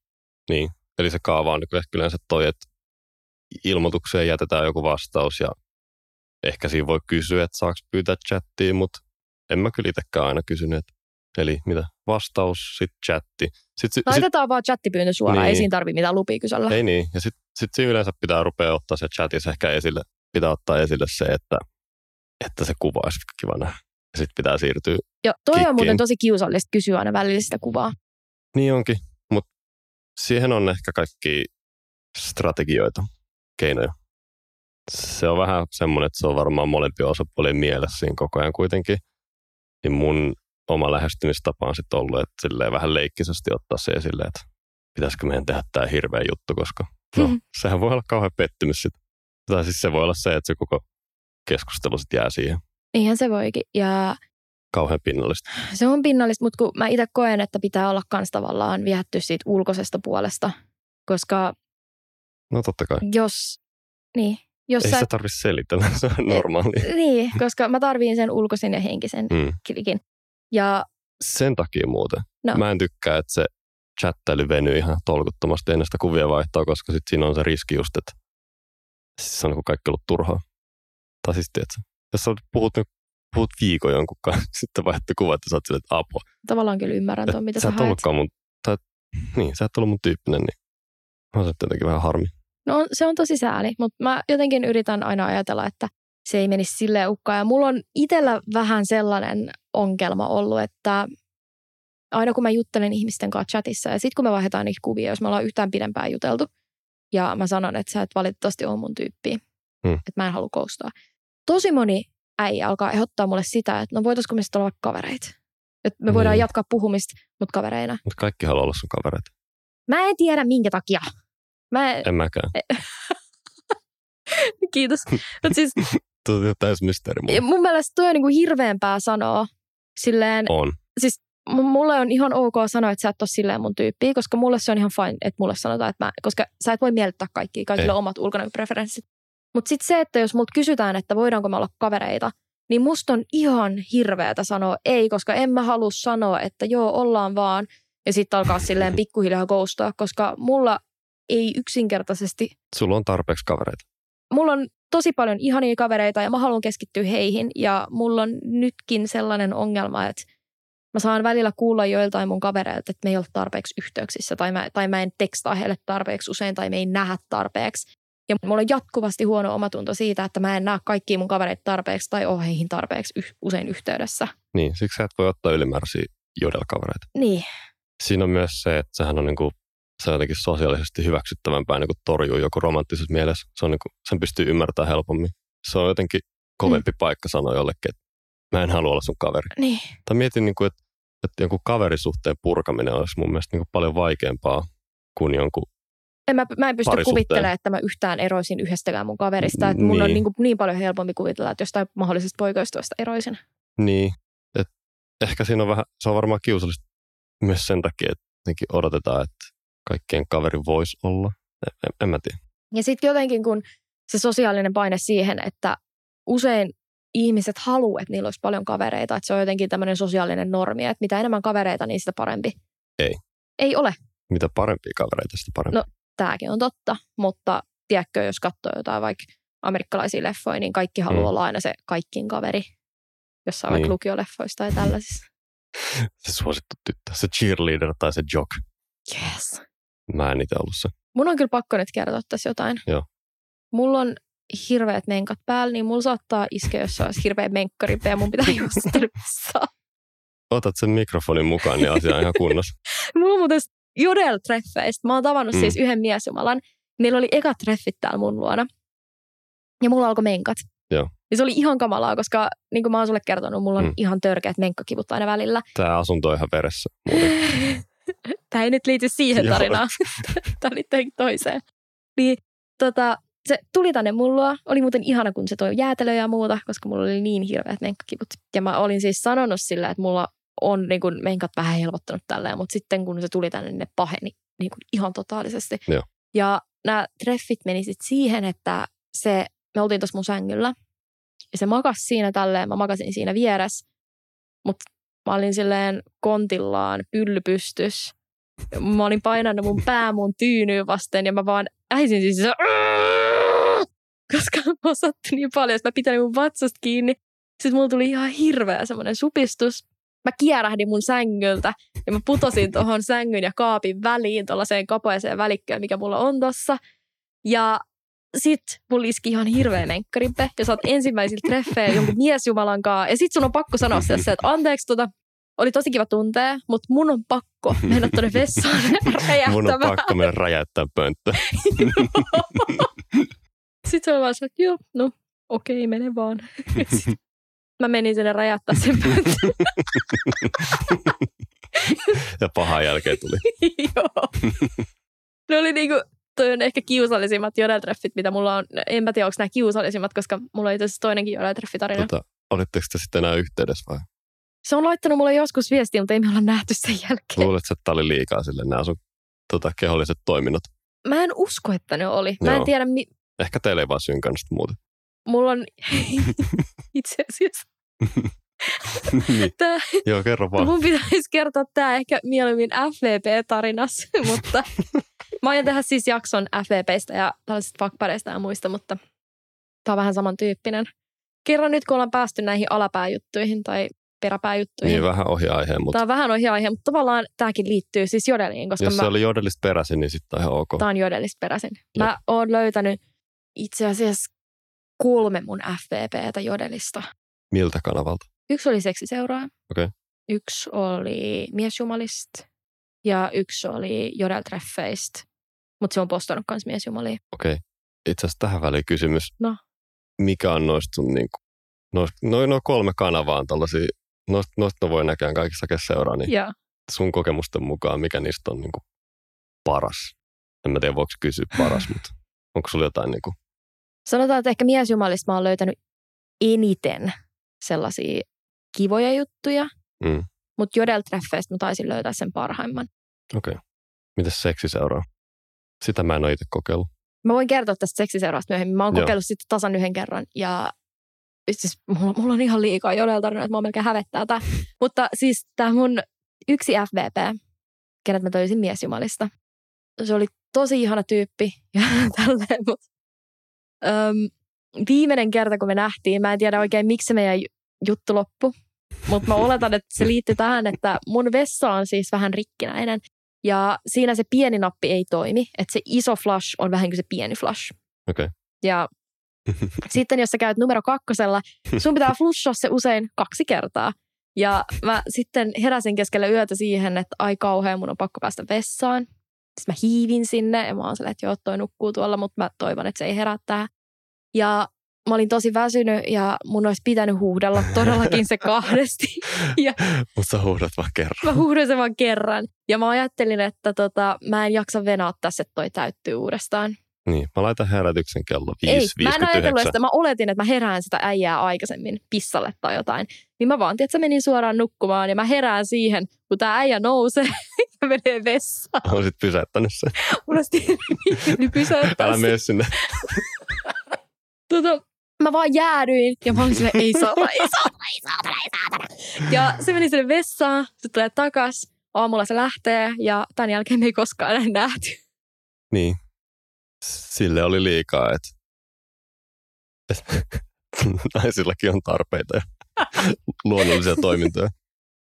niin. Eli se kaava on niinku ehkä yleensä toi, että ilmoitukseen jätetään joku vastaus ja ehkä siinä voi kysyä, että saako pyytää chattiin, mutta en mä kyllä itsekään aina kysynyt. Eli mitä? Vastaus, sitten chatti. Sitten, sit, Laitetaan vaan chattipyyntö suoraan, Niin. ei siinä tarvitse mitään lupia kysellä. ei niin. Ja sitten sit siinä yleensä pitää rupea ottaa se chatissa ehkä esille. Pitää ottaa esille se, että, että se kuva olisi kiva nähdä. Ja sitten pitää siirtyä. Joo, toi Kikkiin. on muuten tosi kiusallista kysyä aina välillä sitä kuvaa. Niin onkin, mutta siihen on ehkä kaikki strategioita, keinoja. Se on vähän semmoinen, että se on varmaan molempia osapuolien mielessä siinä koko ajan kuitenkin. Niin mun oma lähestymistapa on sitten ollut, että silleen vähän leikkisesti ottaa se esille, että pitäisikö meidän tehdä tämä hirveä juttu, koska no, Mhm. sehän voi olla kauhean pettymys sitten. Tai siis se voi olla se, että se koko keskustelu sitten jää siihen Niinhän se voikin. Ja kauhean pinnallista. se on pinnallista, mutta kun mä itse koen, että pitää olla kans tavallaan viehätty siitä ulkoisesta puolesta. Koska No totta kai. jos, niin, jos Ei sä, sitä tarvitse selitellä, (laughs) se on normaali. niin, koska mä tarviin sen ulkoisen ja henkisen Mm. klikin. Ja Sen takia muuten. No. Mä en tykkää, että se chattailu venyy ihan tolkuttomasti ennen sitä kuvia vaihtoa, koska sit siinä on se riski just, että siis se on niin kuin kaikki ollut turhaa. Tai siis tiedätkö, jos sä puhut puhut viikon jonkun kanssa, (laughs) sitten vaihdattu kuvat ja sä oot silleen, että apua. Tavallaan kyllä ymmärrän tuon, mitä sä sä et haet. ollutkaan mun, tai, niin, sä et ollut mun tyyppinen, niin on se jotenkin vähän harmi. No on- se on tosi sääli, mutta mä jotenkin yritän aina ajatella, että se ei menisi silleen ukkaan. Ja mulla on itsellä vähän sellainen ongelma ollut, että aina kun mä juttelen ihmisten kanssa chatissa ja sitten kun me vaihdetaan niitä kuvia, jos me ollaan yhtään pidempään juteltu ja mä sanon, että sä et valitettavasti ole mun tyyppi, Hmm. että mä en halua koustaa. Tosi moni äijä alkaa ehdottaa mulle sitä, että no voitaisiko me sitten olla kavereita. Että me voidaan Niin. jatkaa puhumista, mutta kavereina. Mutta kaikki haluaa olla sun kavereita. Mä en tiedä minkä takia. Mä, En mäkään. (laughs) kiitos. (laughs) Mutta siis Tuo on täys mysteeri mun mielestä toi on niinku hirveämpää sanoa silleen, On. siis mulle on ihan ok sanoa, että sä et ole silleen mun tyyppi, koska mulle se on ihan fine, että mulle sanotaan, että mä, koska sä et voi miellyttää kaikkia, kaikilla Ei. on omat ulkonäköpreferenssit. Mutta sitten se, että jos multa kysytään, että voidaanko me olla kavereita, niin musta on ihan hirveätä sanoa ei, koska en mä halua sanoa, että joo, ollaan vaan. Ja sitten alkaa silleen pikkuhiljaa koustaa, koska mulla ei yksinkertaisesti Sulla on tarpeeksi kavereita. mulla on tosi paljon ihania kavereita ja mä haluan keskittyä heihin. Ja mulla on nytkin sellainen ongelma, että mä saan välillä kuulla joiltain mun kavereilta, että me ei ole tarpeeksi yhteyksissä tai mä, tai mä en tekstaa heille tarpeeksi usein tai me ei nähdä tarpeeksi. Ja mulla on jatkuvasti huono omatunto siitä, että mä en näe kaikkia mun kavereita tarpeeksi tai ole heihin tarpeeksi yh, usein yhteydessä. Niin, siksi sä et voi ottaa ylimääräisiä jodelkavereita. Niin, Siinä on myös se, että sehän on niinku, se on jotenkin sosiaalisesti hyväksyttävämpää niinku torjua joku romanttisessa mielessä. Se on niinku, sen pystyy ymmärtämään helpommin. Se on jotenkin kovempi mm. paikka sanoa jollekin, että mä en halua olla sun kaveri. niin. Tai mietin, niinku, että, että jonkun kaverisuhteen purkaminen olisi mun mielestä niinku paljon vaikeampaa kuin jonkun En mä, mä en pysty kuvittelemaan, että mä yhtään eroisin yhdestäkään mun kaverista. Että mun on Niin. niin, kuin niin paljon helpompi kuvitella, että jostain mahdollisesta poikaystävästä eroisin. Niin, että ehkä siinä on vähän, se on varmaan kiusallista myös sen takia, että odotetaan, että kaikkien kaveri voisi olla. En, en, en mä tiedä. Ja sitten jotenkin kun se sosiaalinen paine siihen, että usein ihmiset haluaa, että niillä olisi paljon kavereita, että se on jotenkin tämmöinen sosiaalinen normi, että mitä enemmän kavereita, niin sitä parempi. Ei. Ei ole. Mitä parempia kavereita, sitä parempi. No. Tämäkin on totta, mutta tiedätkö, jos katsoo jotain vaikka amerikkalaisia leffoja, niin kaikki haluaa Mm. olla aina se kaikkin kaveri. Jossain Niin. vaikka lukioleffoissa tai tällaisissa. (laughs) Se suosittu tyttö, se cheerleader tai se jock. Yes. Mä en itse ollut se. Mun on kyllä pakko nyt kertoa tässä jotain. Joo. Mulla on hirveät menkat päällä, niin mulla saattaa iskeä, jos se olisi hirveä menkkaripe ja mun pitää (laughs) vessaan. Otat sen mikrofonin mukaan, niin asia on ihan kunnossa. (laughs) Mulla on muuten Jodel-treffeistä. Mä oon tavannut Mm. siis yhden miesjumalan. Meillä oli ekat treffit täällä mun luona. Ja mulla alkoi menkat. Joo. Ja se oli ihan kamalaa, koska niin kuin mä oon sulle kertonut, mulla on Mm. mm. ihan törkeät menkkakivut aina välillä. Tää asunto on ihan veressä. (laughs) (laughs) Tämä ei nyt liity siihen tarinaan. (laughs) Tämä liittyy toiseen. Niin, tota, se tuli tänne mulla. Oli muuten ihana, kun se toi jäätelöä ja muuta, koska mulla oli niin hirveät menkkakivut. Ja mä olin siis sanonut sillä, että mulla on niin kun, menkat vähän helpottanut tälleen, mutta sitten kun se tuli tänne, niin ne paheni niin kun, ihan totaalisesti. Joo. Ja nämä treffit meni sitten siihen, että se, me oltiin tuossa mun sängyllä. Ja se makas siinä tälleen, mä makasin siinä vieressä. Mutta mä olin silleen kontillaan, pylly pystys. Mä olin painanut mun pää mun tyynyyn vasten ja mä vaan äisin siis se, koska mä sattui niin paljon, että mä pitäin mun vatsasta kiinni. Sitten mulla tuli ihan hirveä semmoinen supistus. Mä kierähdin mun sängyltä ja mä putosin tuohon sängyn ja kaapin väliin, tuollaiseen kapeeseen välikköön, mikä mulla on tossa. Ja sit mulla iski ihan hirveä menkkaripe ja sä oot ensimmäisillä treffeillä jonkun miesjumalan kanssa. Ja sit sun on pakko sanoa se, että anteeksi tota, oli tosi kiva tuntea, mutta mun on pakko mennä tuonne vessaan (laughs) räjähtämään. Mun on pakko mennä räjäyttää pönttö. (laughs) Sitten se oli vaan se, että joo, no okei, mene vaan. Sitten (laughs) mä menin sinne räjäyttää sen pöntön. ja pahan jälkeen tuli. joo. Ne oli niinku, toi on ehkä kiusallisimmat jodeltreffit, mitä mulla on. En mä tiedä, onko nämä kiusallisimmat, koska mulla oli itse toinenkin jodeltreffitarina. Tota, olitteko te sitten enää yhteydessä vai? Se on laittanut mulle joskus viestiä, mutta ei me olla nähty sen jälkeen. Luuletko, että tämä oli liikaa sille nämä sun tota, keholliset toiminnot? Mä en usko, että ne oli. Mä en Joo. tiedä, mi- Ehkä teille ei vaan synkannut muuten. mulla on (laughs) itse asiassa. niin. Tää, Joo, kerro vaan. mun pitäisi kertoa tämä ehkä mieluummin FVP-tarinassa, (laughs) mutta mä aion tehdä siis jakson FVPistä ja tällaisista fakpareista ja muista, mutta tämä on vähän samantyyppinen. kerran nyt kun ollaan päästy näihin alapääjuttuihin tai peräpääjuttuihin. Niin vähän ohi aiheen, mutta Tämä on vähän ohi aihe, mutta tavallaan tämäkin liittyy siis jodeliin, koska jos mä, se oli jodelista peräisin, niin sitten on ihan ok. tämä on jodelista peräisin. Jep. Mä oon löytänyt itse asiassa kolme mun FVPtä jodelista. Miltä kanavalta? Yksi oli seksiseuraa. Okei. Yksi oli miesjumalista. Ja yksi oli jodeltreffeistä. Mutta se on postannut myös miesjumalia. Okei. Itse asiassa tähän väliin kysymys. No. Mikä on noista sun niinku, noista, noin no kolme kanavaa on tällaisia, noista, noista no voi näkään kaikissa seuraa, niin Ja sun kokemusten mukaan, mikä niistä on niinku paras? En mä tiedä, voiko kysyä (sighs) paras, mutta onko sulla jotain niinku, sanotaan, että ehkä miesjumalista mä oon löytänyt eniten sellaisia kivoja juttuja. mm, Mutta jodeltreffeistä mä taisin löytää sen parhaimman. okei. Okay. Mitäs seksi seuraa? Sitä mä en ole itse kokeillut. Mä voin kertoa tästä seksiseurasta myöhemmin. Mä oon Joo. kokeillut sitten tasan yhden kerran ja siis mulla, mulla on ihan liikaa jodeltarinoita, että mä melkein hävettää tää. (laughs) Mutta siis tämä mun yksi FVP, kenet mä löysin miesjumalista. Se oli tosi ihana tyyppi ja (laughs) tälleen, mutta öm, viimeinen kerta kun me nähtiin, mä en tiedä oikein miksi se meidän ju- juttu loppu, mutta mä oletan, että se liittyy tähän, että mun vessa on siis vähän rikkinäinen ja siinä se pieni nappi ei toimi, että se iso flash on vähän kuin se pieni flash. Okei. Ja (laughs) sitten jos sä käyt numero kakkosella, sun pitää flushaa se usein kaksi kertaa. Ja mä sitten heräsin keskellä yötä siihen, että ai kauhean, mun on pakko päästä vessaan. Sitten mä hiivin sinne ja mä oon silleen, että joo, toi nukkuu tuolla, mutta mä toivon, että se ei herättää. Ja mä olin tosi väsynyt ja mun olisi pitänyt huudella todellakin se (laughs) kahdesti. Ja Mutta sä huudat vaan kerran. mä huudan sen vaan kerran. Ja mä ajattelin, että tota, mä en jaksa venaa tässä, että toi täyttyy uudestaan. Niin, mä laitan herätyksen kello 5.59. Ei, mä en ajatellut sitä. Mä oletin, että mä herään sitä äijää aikaisemmin pissalle tai jotain. Niin mä vaan, että menin suoraan nukkumaan ja mä herään siihen, kun tää äijä nousee (laughs) ja menee vessaan. Olisit pysäyttänyt sen. Mun olisi niin pysäyttää Älä mene sinne. tota, mä vaan jäädyin ja mä olin silleen, ei saatana, ei saatana, ei saatana, ei saatana. Ja se meni sinne vessaan, se tulee takas, aamulla se lähtee ja tämän jälkeen me ei koskaan enää nähty. Niin. Sille oli liikaa, että et, (laughs) naisillakin on tarpeita ja luonnollisia toimintoja.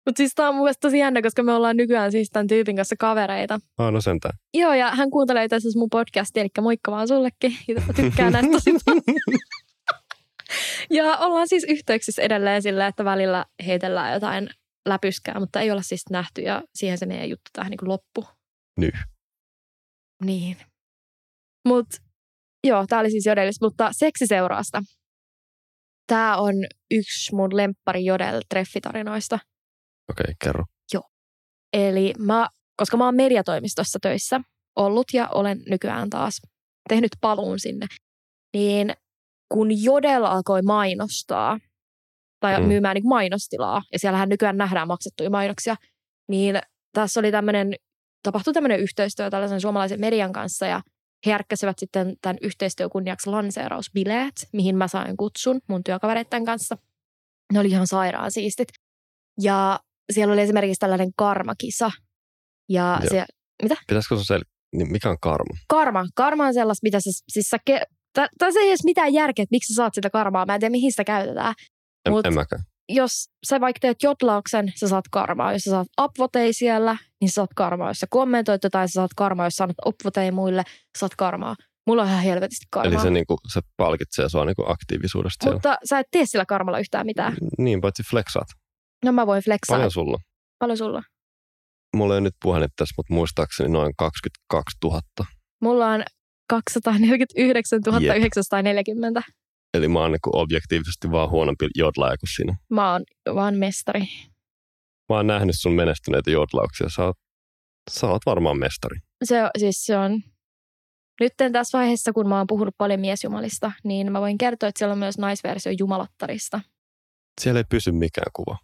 Mutta siis tää on mun tosi jännä, koska me ollaan nykyään siis tämän tyypin kanssa kavereita. Ah, no sentään. Joo, ja hän kuuntelee tässä mun podcastia, eli moikka vaan sullekin. Mä tykkään näistä tosi paljon. (laughs) (laughs) Ja ollaan siis yhteyksissä edelleen sillä, että välillä heitellään jotain läpyskää, mutta ei olla siis nähty ja siihen se meidän juttu tähän niin loppu. Nyt. Niin. Mut joo, tää oli siis jodellis, mutta seksiseuraasta. Tää on yksi mun lemppari jodel treffitarinoista. Okei, okay, kerro. Eli mä, koska mä oon mediatoimistossa töissä ollut ja olen nykyään taas tehnyt paluun sinne, niin kun Jodel alkoi mainostaa tai Mm. myymään niin mainostilaa, ja siellähän nykyään nähdään maksettuja mainoksia, niin tässä oli tämmöinen, tapahtui tämmöinen yhteistyö tällaisen suomalaisen median kanssa, ja he järkkäsivät sitten tämän yhteistyön kunniaksi lanseerausbileet, mihin mä sain kutsun mun työkavereiden kanssa. Ne oli ihan sairaan siistit. Ja siellä oli esimerkiksi tällainen karmakisa. Ja Joo. se, Pitäisikö sun sel... Niin mikä on karma? karma, karma on sellaista, mitä sä, siis sä ke, tässä ei edes mitään järkeä, että miksi sä saat sitä karmaa. Mä en tiedä, mihin sitä käytetään. En, Mut- en mäkään. Jos sä vaikka teet jotlauksen, sä saat karmaa. Jos sä saat upvotei siellä, niin sä saat karmaa. Jos sä kommentoit jotain, sä saat karmaa. Jos sä annat upvotei muille, sä saat karmaa. Mulla on ihan helvetisti karmaa. Eli se, niinku, se palkitsee sua niinku aktiivisuudesta siellä. Mutta sä et tee sillä karmalla yhtään mitään. Niin, paitsi flexaat. No mä voin flexaa. Paljon sulla? Paljon sulla? Mulla ei nyt puhelin tässä, mutta muistaakseni noin 22 000. Mulla on 249 940. Eli mä oon niinku objektiivisesti vaan huonompi jodlaaja kuin sinä. Mä oon vaan mestari. Mä oon nähnyt sun menestyneitä jodlauksia. Sä oot, sä oot varmaan mestari. Se, siis se on... Nyt tässä vaiheessa, kun mä oon puhunut paljon miesjumalista, niin mä voin kertoa, että siellä on myös naisversio jumalattarista. Siellä ei pysy mikään kuva.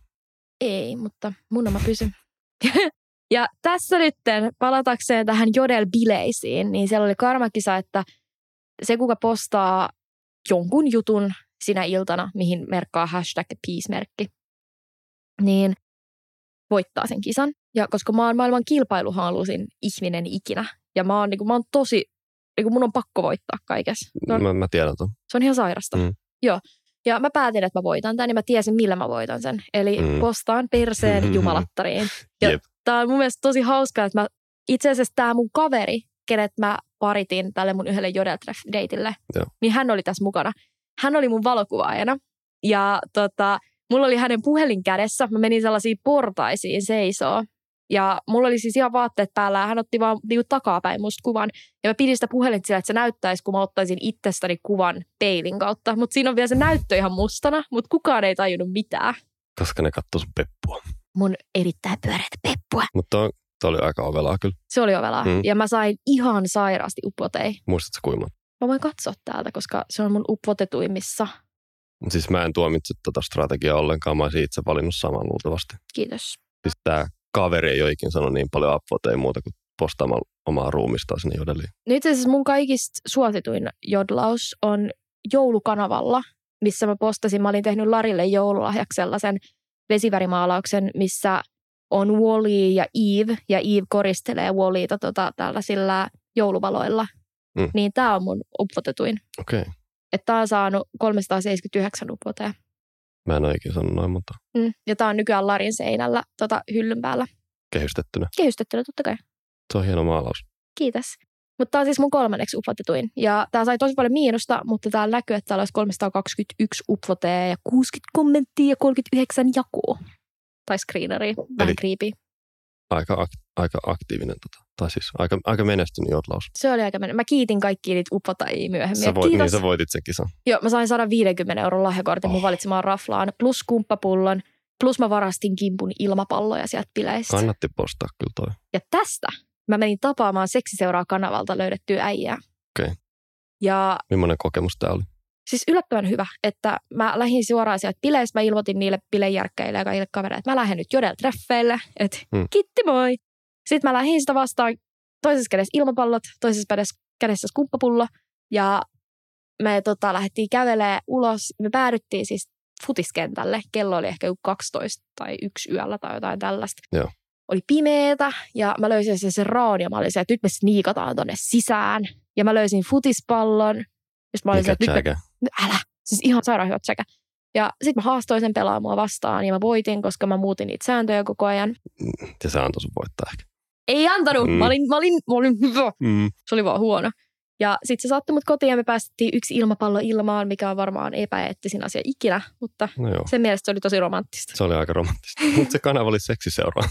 Ei, mutta mun oma pysy. (laughs) ja tässä nytten palatakseen tähän Jodel-bileisiin, niin siellä oli karmakisa, että se kuka postaa jonkun jutun sinä iltana, mihin merkkaa hashtag peace-merkki, niin voittaa sen kisan. Ja koska mä oon maailman kilpailuhalusin ihminen ikinä, ja mä oon, niin kuin, mä oon tosi, niin kuin mun on pakko voittaa kaikessa. On, Mä, mä tiedän ton. se on ihan sairasta. Mm. Joo. Ja mä päätin, että mä voitan tämän ja mä tiesin, millä mä voitan sen. Eli Mm. mm. postaan perseen (laughs) jumalattariin. Ja Jep. Tää on mun mielestä tosi hauskaa, että mä, itse asiassa tämä mun kaveri, kenet mä paritin tälle mun yhdelle Joo. niin hän oli tässä mukana. Hän oli mun valokuvaajana ja tota, mulla oli hänen puhelin kädessä. Mä menin sellaisiin portaisiin seisoo. Ja mulla oli siis ihan vaatteet päällä ja hän otti vaan niinku takapäin musta kuvan. Ja mä pidin sitä puhelinta sillä, että se näyttäisi, kun mä ottaisin itsestäni kuvan peilin kautta. Mutta siinä on vielä se näyttö ihan mustana, mutta kukaan ei tajunnut mitään. Koska ne katsoi sun peppua. Mun erittäin pyöreitä peppua. Mutta toi oli aika ovelaa kyllä. Se oli ovelaa. Mm. Ja mä sain ihan sairaasti upotei. Muistatko kuinka? Mä voin katsoa täältä, koska se on mun upotetuimmissa. Siis mä en tuomitse tota strategiaa ollenkaan. Mä olisin itse valinnut saman luultavasti. Kiitos. Siis tää kaveri ei ole ikinä sanonut niin paljon appoteja muuta kuin postaamalla omaa ruumistaan sinne jodeliin. No itse asiassa mun kaikista suosituin jodlaus on joulukanavalla, missä mä postasin. Mä olin tehnyt Larille joululahjaksi sellaisen vesivärimaalauksen, missä on Wally ja Eve, ja Eve koristelee Wallyta tota, tällaisilla jouluvaloilla. Mm. Niin tää on mun upotetuin. Okei. Okay. Että tää on saanut 379 upotea. Mä en ole ikinä sanonut noin monta Mm. Ja tää on nykyään Larin seinällä tota, hyllyn päällä. kehystettynä. Kehystettynä totta kai. Se on hieno maalaus. Kiitos. Mutta tämä on siis mun kolmanneksi upvotetuin. Ja tämä sai tosi paljon miinusta, mutta täällä näkyy, että täällä olisi 321 upvotea ja 60 kommenttia ja 39 jakua. Tai screeneria. Vähän creepy. Aika, ak- aika aktiivinen, tota. tai siis aika, aika menestynyt jotlaus. Se oli aika mennyt. Mä kiitin kaikkia niitä upvotajia myöhemmin. Sä, voit, Kiitos. niin, sä voitit sen kisan. Joo, mä sain 150 euron lahjakortin mun Oh. valitsemaan raflaan. Plus kumppapullon. Plus mä varastin kimpun ilmapalloja sieltä bileistä. Kannatti postaa kyllä toi. Ja tästä mä menin tapaamaan seksiseuraa kanavalta löydettyä äijää. Okei. Ja Millainen kokemus tää oli? siis yllättävän hyvä, että mä lähdin suoraan sieltä bileissä. Mä ilmoitin niille bilejärkkäille ja kaikille kavereille, että mä lähden nyt Jodel-treffeille. Että Hmm. kitti moi. Sitten mä lähdin sitä vastaan toisessa kädessä ilmapallot, toisessa kädessä, kädessä skumppapullo. Ja me tota, lähdettiin kävelemään ulos. Me päädyttiin siis futiskentälle. Kello oli ehkä joku 12 tai yksi yöllä tai jotain tällaista. Joo. Oli pimeetä ja mä löysin sen, sen raon ja mä olin se, että nyt me sniikataan tonne sisään. Ja mä löysin futispallon. Ja sit mä olin se, että nyt me tsäkä? älä, siis ihan sairaan hyvät sekä. Ja sitten mä haastoin sen pelaamaan vastaan ja mä voitin, koska mä muutin niitä sääntöjä koko ajan. Ja se antoi sun voittaa ehkä. Ei antanut, Mm. mm. mä, olin, mä, olin, mä olin hyvä. (laughs) Mm. Se oli vaan huono. Ja sitten se saattoi mut kotiin ja me päästettiin yksi ilmapallo ilmaan, mikä on varmaan epäeettisin asia ikinä, mutta No joo, sen mielestä se oli tosi romanttista. se oli aika romanttista. (laughs) Mutta se kanava oli seksiseuraa.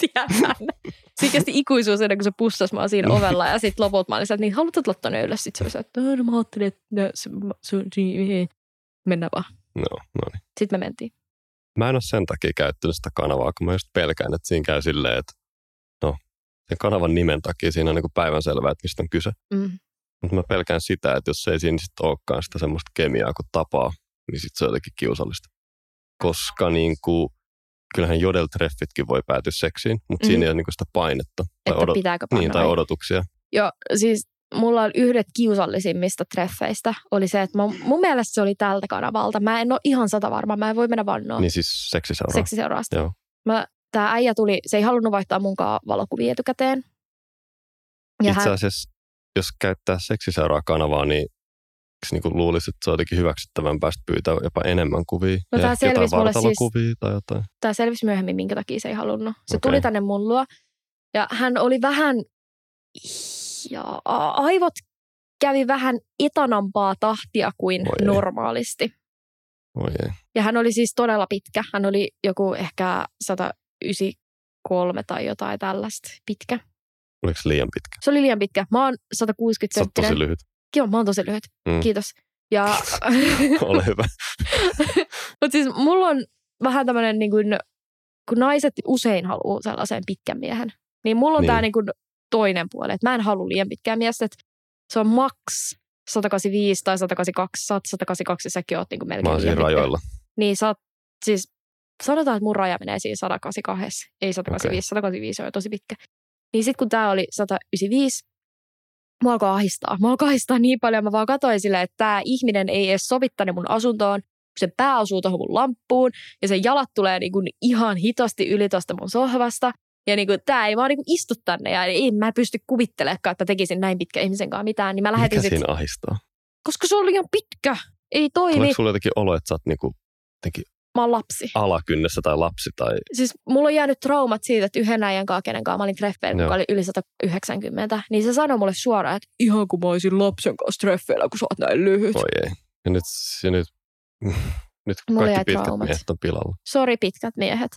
Tiedän. (laughs) Siinä kesti ikuisuus ennen kuin se pussasi mä siinä ovella ja sitten lopulta mä olin sieltä, niin haluatko tulla tonne ylös? Sitten se oli että no, mä ajattelin, että no, se, se, se, mennään vaan. No, no niin. Sitten me mentiin. Mä en ole sen takia käyttänyt sitä kanavaa, kun mä just pelkään, että siinä käy silleen, että no, sen kanavan nimen takia siinä on niin päivänselvää, että mistä on kyse. Mm. Mutta mä pelkään sitä, että jos ei siinä sitten olekaan sitä semmoista kemiaa kuin tapaa, niin sitten se on jotenkin kiusallista. Koska niin kuin, kyllähän jodel-treffitkin voi päätyä seksiin, mutta mm. siinä Mhm. ei ole niin kuin sitä painetta tai, Että odot- pitääkö panna niin, tai odotuksia. Joo, siis mulla on yhdet kiusallisimmista treffeistä oli se, että mä, mun mielestä se oli tältä kanavalta. Mä en ole ihan sata varma, mä en voi mennä vannoon Niin siis seksiseuraa. seksiseuraasta. Joo. Mä, tää äijä tuli, se ei halunnut vaihtaa munkaan valokuvia etukäteen. Ja Itse hän, asiassa, jos käyttää seksiseuraa kanavaa, niin niin kuin luulisi, että se on jotenkin hyväksyttävämpää pyytää jopa enemmän kuvia. No jotain selvisi mulle siis- tai jotain. tää selvisi myöhemmin, minkä takia se ei halunnut. Se Okei. tuli tänne mun luo ja hän oli vähän, ja aivot kävi vähän etanampaa tahtia kuin Voi ei. normaalisti. Oi ei. Ja hän oli siis todella pitkä. Hän oli joku ehkä 193 tai jotain tällaista pitkä. Oliko se liian pitkä? Se oli liian pitkä. Mä oon 160 Se on tosi lyhyt. Joo, mä oon tosi lyhyt. Mm. Kiitos. Ja, (laughs) Ole hyvä. (laughs) mutta siis mulla on vähän tämmöinen, niin kuin, kun naiset usein haluaa sellaisen pitkän miehen, niin mulla on Niin. tämä niin kuin toinen puoli, että mä en halua liian pitkää miestä, että se on max 185 tai 182, sä oot 182 ja säkin oot niin kuin Mä melkein oon siinä rajoilla. Niin sä oot, siis sanotaan, että mun raja menee siinä 182, ei 185, okay. 185 on jo tosi pitkä. Niin sit kun tää oli 195, mua alkoi ahistaa. Mua alkoi ahistaa niin paljon, mä vaan katsoin silleen, että tää ihminen ei edes sovi tänne mun asuntoon, kun sen pää osuu tuohon mun lamppuun ja sen jalat tulee niin kuin ihan hitosti yli tuosta mun sohvasta. Ja niin kuin, tää ei vaan niin kuin istu tänne ja ei mä pysty kuvittelemaan, että tekisin näin pitkä ihmisen kanssa mitään. Niin mä Mikä lähetin sit, siinä ahistaa? koska se oli liian pitkä. ei toimi. Tuleeko sulla jotenkin olo, että sä oot niinku, jotenkin Mä oon lapsi. alakynnessä tai lapsi? Tai... Siis mulla on jäänyt traumat siitä, että yhden äijän kanssa, kenen kanssa mä olin treffeillä, joka oli yli 190, niin se sanoi mulle suoraan, että ihan kuin mä olisin lapsen kanssa treffeillä, kun sä oot näin lyhyt. Voi ei. Ja nyt, ja nyt, (laughs) nyt Mulla kaikki pitkät traumat. miehet on pilalla. Sori pitkät miehet.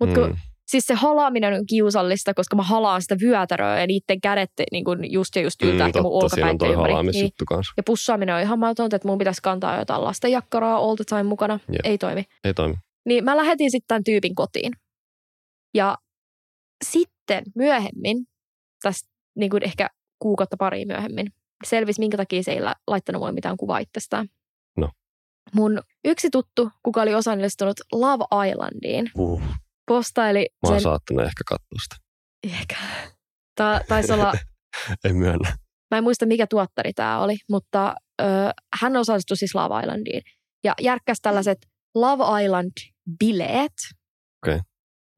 Mutta mm. Mm. Siis se halaaminen on kiusallista, koska mä halaan sitä vyötäröä ja niiden kädet niin kun just ja just yltää mm, mun on olkapäitten toi ympäri. Niin. kanssa. Ja pussaaminen on ihan mahdotonta, että mun pitäisi kantaa jotain lastenjakkaraa all the time mukana. Jep. Ei toimi. Ei toimi. Niin mä lähetin sitten tämän tyypin kotiin. Ja sitten myöhemmin, tästä niin kuin ehkä kuukautta pari myöhemmin, selvisi minkä takia se ei la- laittanut mulle mitään kuvaa itsestään. No. Mun yksi tuttu, kuka oli osallistunut Love Islandiin, Uh, postaili mä oon sen... saattanut ehkä katsoa sitä. Ehkä. Ta- taisi olla, (laughs) Ei myönnä. mä en muista mikä tuottari tämä oli, mutta ö, hän osallistui siis Love Islandiin. Ja järkkäsi tällaiset Love Island-bileet. Okei.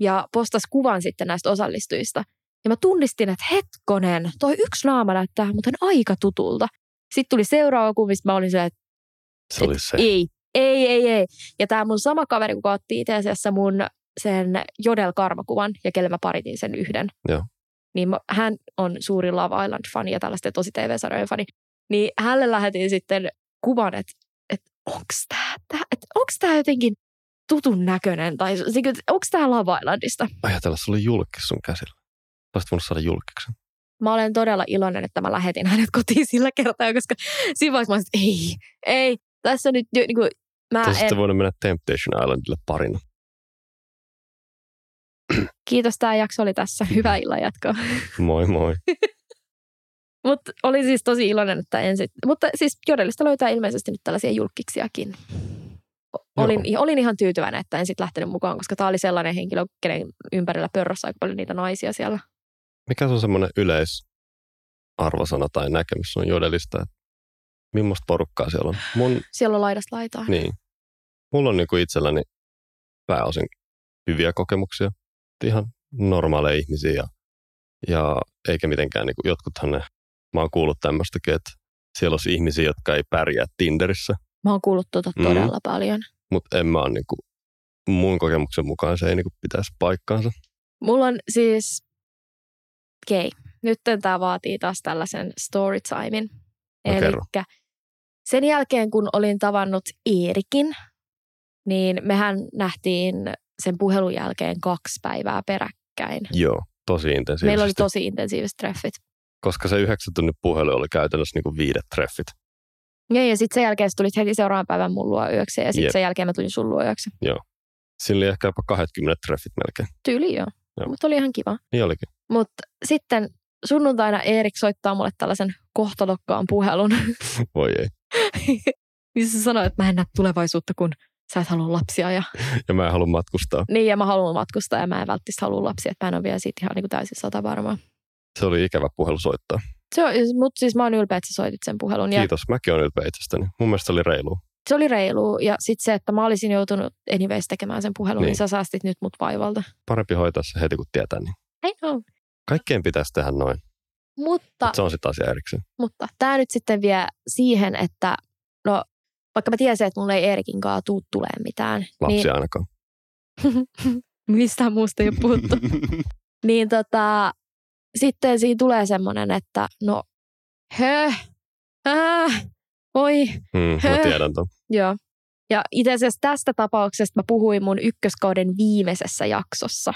Ja postasi kuvan sitten näistä osallistujista. Ja mä tunnistin, että hetkonen, toi yksi naama näyttää muuten aika tutulta. Sitten tuli seuraava kuva, mistä mä olin se, että Se oli se. ei, ei, ei, ei. Ja tämä mun sama kaveri, kuka otti itse asiassa mun sen Jodel Karmakuvan ja kelle mä paritin sen yhden. Joo. Niin mä, hän on suuri Love Island-fani ja tällaisten tosi TV-sarjojen fani. Niin hänelle lähetin sitten kuvan, että, että onks tää, tää, että onks tää jotenkin tutun näköinen tai onks tää Love Islandista. Ajatella, se oli julkis sun käsillä. Olisit voinut saada julkiksen. Mä olen todella iloinen, että mä lähetin hänet kotiin sillä kertaa, koska siinä vaiheessa mä olisin, että ei, ei, tässä nyt jo, niin kuin, mä Te en, voinut mennä Temptation Islandille parina. Kiitos, tämä jakso oli tässä. (laughs) Hyvää illan jatkoa. Moi moi. (laughs) Mutta oli siis tosi iloinen, että en sit, mutta siis Jodelista löytää ilmeisesti nyt tällaisia julkiksiakin. Olin, olin ihan tyytyväinen, että en sitten lähtenyt mukaan, koska tämä oli sellainen henkilö, kenen ympärillä pörrössä aika paljon niitä naisia siellä. Mikä se on semmoinen yleisarvosana tai näkemys sun jodelista, millaista porukkaa siellä on? Mun, Siellä on laidasta laitaa. niin. Mulla on niinku itselläni pääosin hyviä kokemuksia. Ihan normaaleja ihmisiä ja, ja eikä mitenkään, niinku, jotkuthan ne, mä oon kuullut tämmöistäkin, että siellä olisi ihmisiä, jotka ei pärjää Tinderissä, Mä oon kuullut tuota Mm. todella paljon. mutta en mä ole niinku, mun kokemuksen mukaan se ei niinku pitäisi paikkaansa. Mulla on siis, okei, okay. nyt tämä vaatii taas tällaisen story timein. No. Elikkä sen jälkeen, kun olin tavannut Eerikin, niin mehän nähtiin sen puhelun jälkeen kaksi päivää peräkkäin. Joo, tosi intensiivisesti. Meillä oli tosi intensiiviset treffit. Koska se yhdeksän tunnin puhelu oli käytännössä niinku viidet treffit. Ja, ja sitten sen jälkeen sä tulit heti seuraavan päivän mun luo yöksi ja sitten sen jälkeen mä tulin sun luo yöksi. Siinä oli ehkä jopa 20 treffit melkein. Tyyli joo, Joo. mutta oli ihan kiva. Niin olikin. Mutta sitten sunnuntaina Eerik soittaa mulle tällaisen kohtalokkaan puhelun, (laughs) Voi ei. missä se sanoi, että mä en näe tulevaisuutta, kun sä et halua lapsia. Ja, (laughs) Ja mä en halua matkustaa. niin, ja mä haluan matkustaa ja mä en välttämättä halua lapsia, että mä en ole vielä siitä ihan niin kuin täysin sata varmaa. Se oli ikävä puhelu soittaa. Se on, mutta siis mä oon ylpeä, että sä soitit sen puhelun. Ja Kiitos, mäkin olen ylpeä itsestäni. Mun mielestä se oli reilu. se oli reilu. Ja sitten se, että mä olisin joutunut anyways tekemään sen puhelun, niin, Niin. sä säästit nyt mut vaivalta. Parempi hoitaa se heti kun tietää. Niin. I know. Kaikkeen pitäisi tehdä noin. Mutta, Se on sitten asia erikseen. mutta tämä nyt sitten vie siihen, että no, vaikka mä tiesin, että mulla ei Eerikin kanssa tuu tulee mitään, Lapsia niin ainakaan. (laughs) mistään muusta ei ole puhuttu. (laughs) niin tota, sitten siinä tulee semmoinen, että no, höh, äh, oi, mm, mä Höh. tiedän ton. joo. Ja itse asiassa tästä tapauksesta mä puhuin mun ykköskauden viimeisessä jaksossa.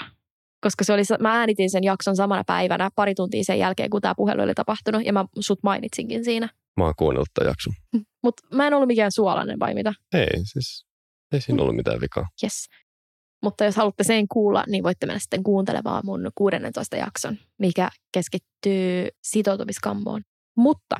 Koska se oli, mä äänitin sen jakson samana päivänä, pari tuntia sen jälkeen, kun tämä puhelu oli tapahtunut, ja mä sut mainitsinkin siinä. Mä oon kuunnellut tämän jakson. Mutta mä en ollut mikään suolainen vai mitä? Ei, siis ei siinä ollut mitään vikaa. Yes. Mutta jos haluatte sen kuulla, niin voitte mennä sitten kuuntelemaan mun 16 jakson, mikä keskittyy sitoutumiskammoon. Mutta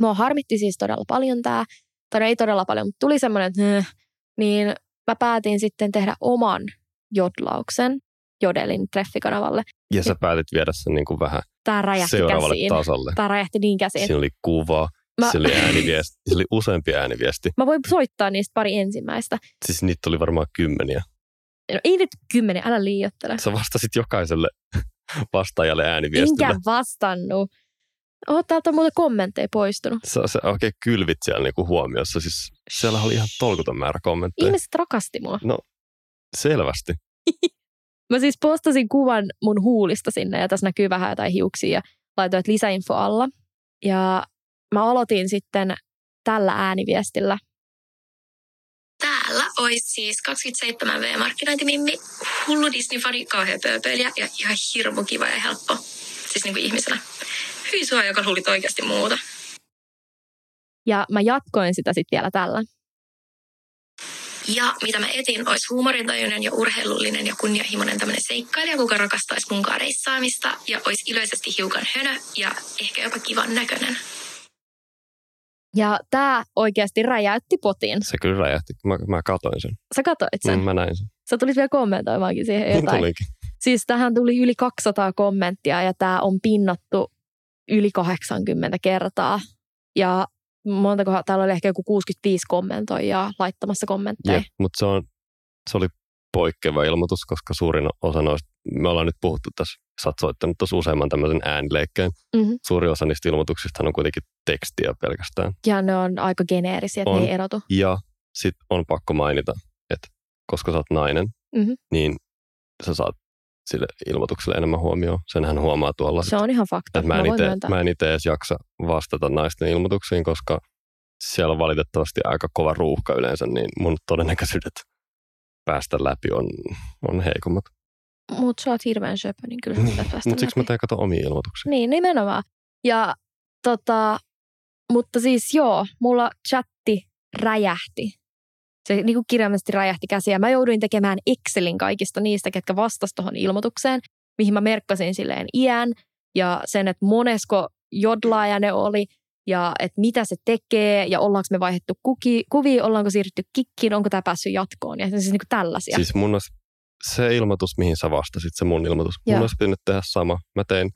mua harmitti siis todella paljon tämä, tai no ei todella paljon, mutta tuli semmoinen, että niin mä päätin sitten tehdä oman jodlauksen Jodelin treffikanavalle. Ja sä päätit viedä sen niin kuin vähän Tämä räjähti seuraavalle käsiin. tasolle. Tämä räjähti niin käsiin. Siinä oli kuva, Mä, se oli ääniviesti, se oli useampi ääniviesti. mä voin soittaa niistä pari ensimmäistä. Siis niitä oli varmaan kymmeniä. No, ei nyt kymmenen, älä liioittele. Sä vastasit jokaiselle (laughs) vastaajalle ääniviestillä. Enkä vastannut. Oho, täältä on muuten kommentteja poistunut. Sä, sä oikein kylvit siellä niinku huomiossa. Siis siellä oli ihan tolkuton määrä kommentteja. Ihmiset rakasti mua. No, selvästi. (laughs) Mä siis postasin kuvan mun huulista sinne ja tässä näkyy vähän jotain hiuksia ja laitoin, lisäinfo alla. Ja mä aloitin sitten tällä ääniviestillä. Täällä olisi siis 27V markkinointimimmi, hullu Disney-fani, kauhean pööpöilijä ja ihan hirmu kiva ja helppo. Siis niin kuin ihmisenä. Hyi sua, joka luulit oikeasti muuta. Ja mä jatkoin sitä sitten vielä tällä. Ja mitä mä etin, olisi huumorintajuinen ja urheilullinen ja kunnianhimoinen tämmöinen seikkailija, kuka rakastaisi munkaan reissaamista ja olisi iloisesti hiukan hönö ja ehkä jopa kivan näköinen. Ja tämä oikeasti räjäytti potin. Se kyllä räjähti. Mä, mä katoin sen. Sä katsoit sen. Mm, mä näin sen. Sä tulit vielä kommentoimaankin siihen Niin jotain. tulikin. Siis tähän tuli yli 200 kommenttia ja tämä on pinnattu yli 80 kertaa. Ja montako, täällä oli ehkä joku 65 kommentoijaa laittamassa kommentteja. Jep, mutta se, on, se oli poikkeava ilmoitus, koska suurin osa noista, me ollaan nyt puhuttu tässä, sä oot soittanut tuossa useamman tämmöisen äänileikkeen. Mhm. Suuri osa niistä ilmoituksista on kuitenkin tekstiä pelkästään. Ja ne on aika geneerisiä, että On. ne ei erotu. Ja sitten on pakko mainita, että koska sä oot nainen, Mhm. niin sä saat sille ilmoitukselle enemmän huomioon. Senhän huomaa tuolla. Se on ihan fakta. että mä, en ite, mä en itse edes jaksa vastata naisten ilmoituksiin, koska siellä on valitettavasti aika kova ruuhka yleensä, niin mun todennäköisyydet päästä läpi on, on heikommat. Mutta sä oot hirveän söpö, niin kyllä Niin, päästä Mutta siksi mä teen kato omia ilmoituksia. Niin, nimenomaan. Ja tota, mutta siis joo, mulla chatti räjähti. Se niin kuin kirjaimellisesti räjähti käsiä. Mä jouduin tekemään Excelin kaikista niistä, ketkä vastasi tuohon ilmoitukseen, mihin mä merkkasin silleen iän ja sen, että monesko jodlaaja ne oli ja että mitä se tekee ja ollaanko me vaihdettu kuki, kuvia, ollaanko siirrytty kikkiin, onko tämä päässyt jatkoon ja siis niin kuin tällaisia. Siis mun olisi, se ilmoitus, mihin sä vastasit, se mun ilmoitus, Joo. mun olisi pitänyt tehdä sama. Mä tein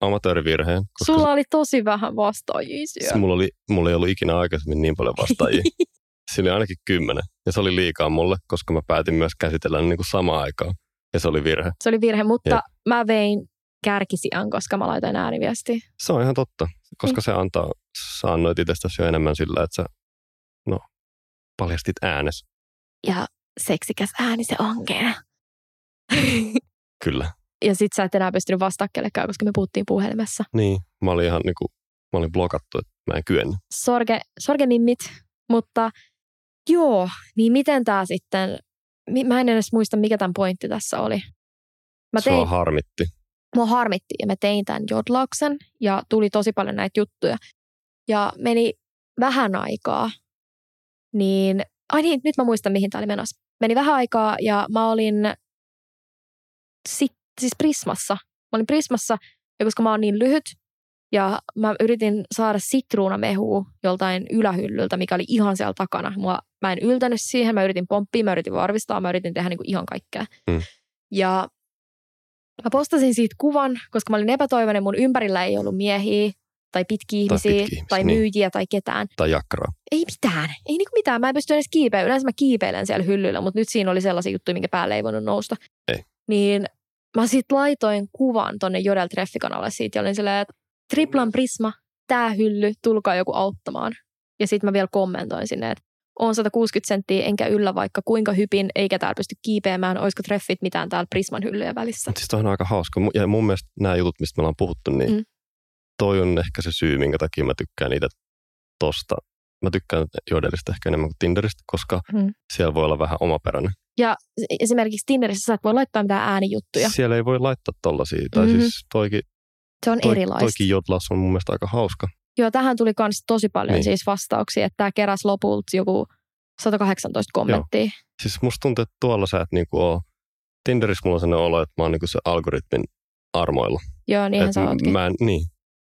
amatöörivirheen, koska Sulla oli tosi vähän vastaajia siellä. mulla, oli, mulla ei ollut ikinä aikaisemmin niin paljon vastaajia. (laughs) Sillä oli ainakin kymmenen. Ja se oli liikaa mulle, koska mä päätin myös käsitellä ne niin kuin samaan aikaan. Ja se oli virhe. Se oli virhe, mutta Jep. mä vein kärkisijan, koska mä laitoin ääniviestiä. Se on ihan totta, koska Niin. se antaa, sä annoit itsestäsi jo enemmän sillä, että sä no, paljastit äänes. Ja seksikäs ääni se onkin. Kyllä. ja sit sä et enää pystynyt vastaa kellekään, koska me puhuttiin puhelimessa. Niin, mä olin ihan niinku, mä olin blokattu, että mä en kyennyt. Sorge, sorgemimmit, mutta joo, niin miten tää sitten, mä en edes muista mikä tämän pointti tässä oli. Mä tein, Sua harmitti. mua harmitti ja mä tein tämän jodlauksen ja tuli tosi paljon näitä juttuja. Ja meni vähän aikaa, niin, ai niin, nyt mä muistan mihin tämä oli menossa. Meni vähän aikaa ja mä olin sit, siis Prismassa. Mä olin Prismassa ja koska mä oon niin lyhyt ja mä yritin saada sitruunamehua joltain ylähyllyltä, mikä oli ihan siellä takana. Mua, mä en yltänyt siihen, mä yritin pomppia, mä yritin varvistaa, mä yritin tehdä niinku ihan kaikkea. Mm. Ja mä postasin siitä kuvan, koska mä olin epätoivoinen, mun ympärillä ei ollut miehiä tai pitkiä Tai ihmisiä tai, pitkiä tai niin. myyjiä tai ketään. Tai jakraa. Ei mitään, ei niinku mitään. Mä en pysty edes kiipeä. Yleensä mä kiipeilen siellä hyllyllä, mutta nyt siinä oli sellaisia juttuja, minkä päälle ei voinut nousta. Ei. Niin mä sitten laitoin kuvan tonne Jodel Treffikanalle siitä ja olin silleen, että triplan prisma, tää hylly, tulkaa joku auttamaan. Ja sitten mä vielä kommentoin sinne, että on 160 senttiä, enkä yllä vaikka kuinka hypin, eikä täällä pysty kiipeämään, olisiko treffit mitään täällä Prisman hyllyjen välissä. Siis on aika hauska. Ja mun mielestä nämä jutut, mistä me ollaan puhuttu, niin Mm. toi on ehkä se syy, minkä takia mä tykkään niitä tosta. Mä tykkään Jodelista ehkä enemmän kuin Tinderistä, koska Mm. siellä voi olla vähän omaperäinen. Ja esimerkiksi Tinderissä sä et voi laittaa mitään äänijuttuja. Siellä ei voi laittaa tollasia. Tai Mhm. siis toikin, Se on toi, erilaista. toikin jodlaus on mun mielestä aika hauska. Joo, tähän tuli myös tosi paljon Niin. siis vastauksia, että tämä keräsi lopulta joku 118 kommenttia. Siis musta tuntuu, että tuolla sä et niinku oo, Tinderissä mulla on sellainen olo, että mä oon niinku se algoritmin armoilla. Joo, niinhän Et sä ootkin. mä en, niin,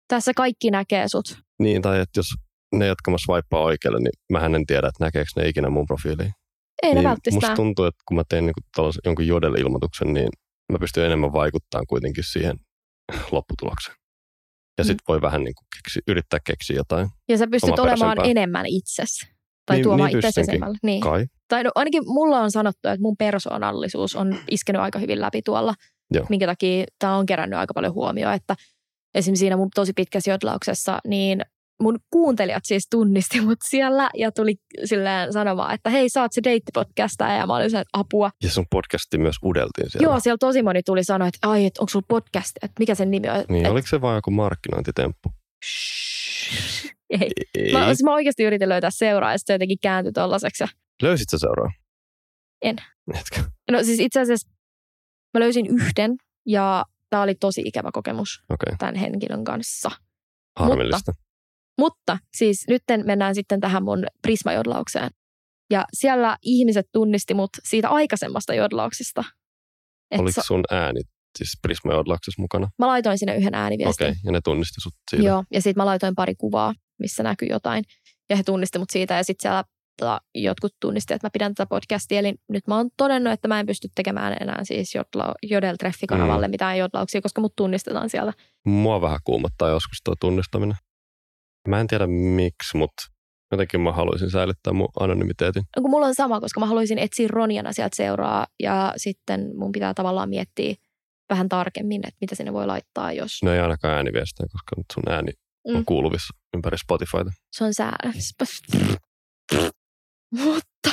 Tässä kaikki näkee sut. niin, tai että jos ne, jotka mä swipaan oikealle, niin mähän en tiedä, että näkeekö ne ikinä mun profiiliin. Ei ne niin välttis musta tuntuu, että kun mä teen niinku jonkun jodel-ilmoituksen, niin mä pystyn enemmän vaikuttamaan kuitenkin siihen lopputulokseen. Ja Mm. sitten voi vähän niinku keksi, yrittää keksiä jotain. Ja sä pystyt olemaan enemmän itses. Tai Niin- tuomaan niin itsesi esemmälle. Niin. Kai. Tai no, ainakin mulla on sanottu, että mun persoonallisuus on iskenyt aika hyvin läpi tuolla. Joo. Minkä takia tämä on kerännyt aika paljon huomioon. Että esimerkiksi siinä mun tosi pitkässä jodlauksessa, niin mun kuuntelijat siis tunnisti mut siellä ja tuli silleen sanomaan, että hei, sä oot se deittipodcasta ja mä olin sen apua. Ja sun podcasti myös udeltiin siellä. Joo, siellä tosi moni tuli sanoa, että ai, että onko sulla podcast, että mikä sen nimi on. Niin, et, oliko se vaan joku markkinointitemppu? ei. Ei. Mä, siis mä oikeasti yritin löytää seuraa ja sitten se jotenkin kääntyi tollaiseksi. Löysit sä seuraa? En. Etkö? No siis itse asiassa mä löysin yhden ja tämä oli tosi ikävä kokemus okay. tämän henkilön kanssa. harmillista. Mutta siis nyt mennään sitten tähän mun prismajodlaukseen. Ja siellä ihmiset tunnisti mut siitä aikaisemmasta jodlauksesta. Et Oliko sun ääni siis Prisma Jodlaksessa mukana? mä laitoin sinne yhden ääniviestin. Okei, okay. ja ne tunnisti sut siitä. Joo, ja sitten mä laitoin pari kuvaa, missä näkyy jotain. Ja he tunnisti mut siitä, ja sitten siellä tota, jotkut tunnisti, että mä pidän tätä podcastia. Eli nyt mä oon todennut, että mä en pysty tekemään enää siis Jodla, Jodel-treffikanavalle Mm. mitään jodlauksia, koska mut tunnistetaan sieltä. Mua vähän kuumottaa joskus tuo tunnistaminen. Mä en tiedä miksi, mutta jotenkin mä haluaisin säilyttää mun anonymiteetin. No, kun mulla on sama, koska mä haluaisin etsiä Ronjana sieltä seuraa, ja sitten mun pitää tavallaan miettiä vähän tarkemmin, että mitä sinne voi laittaa, jos Ne ei ainakaan ääniviestejä, koska nyt sun ääni on Mm. kuuluvissa ympäri Spotifyta. se on sää. Mutta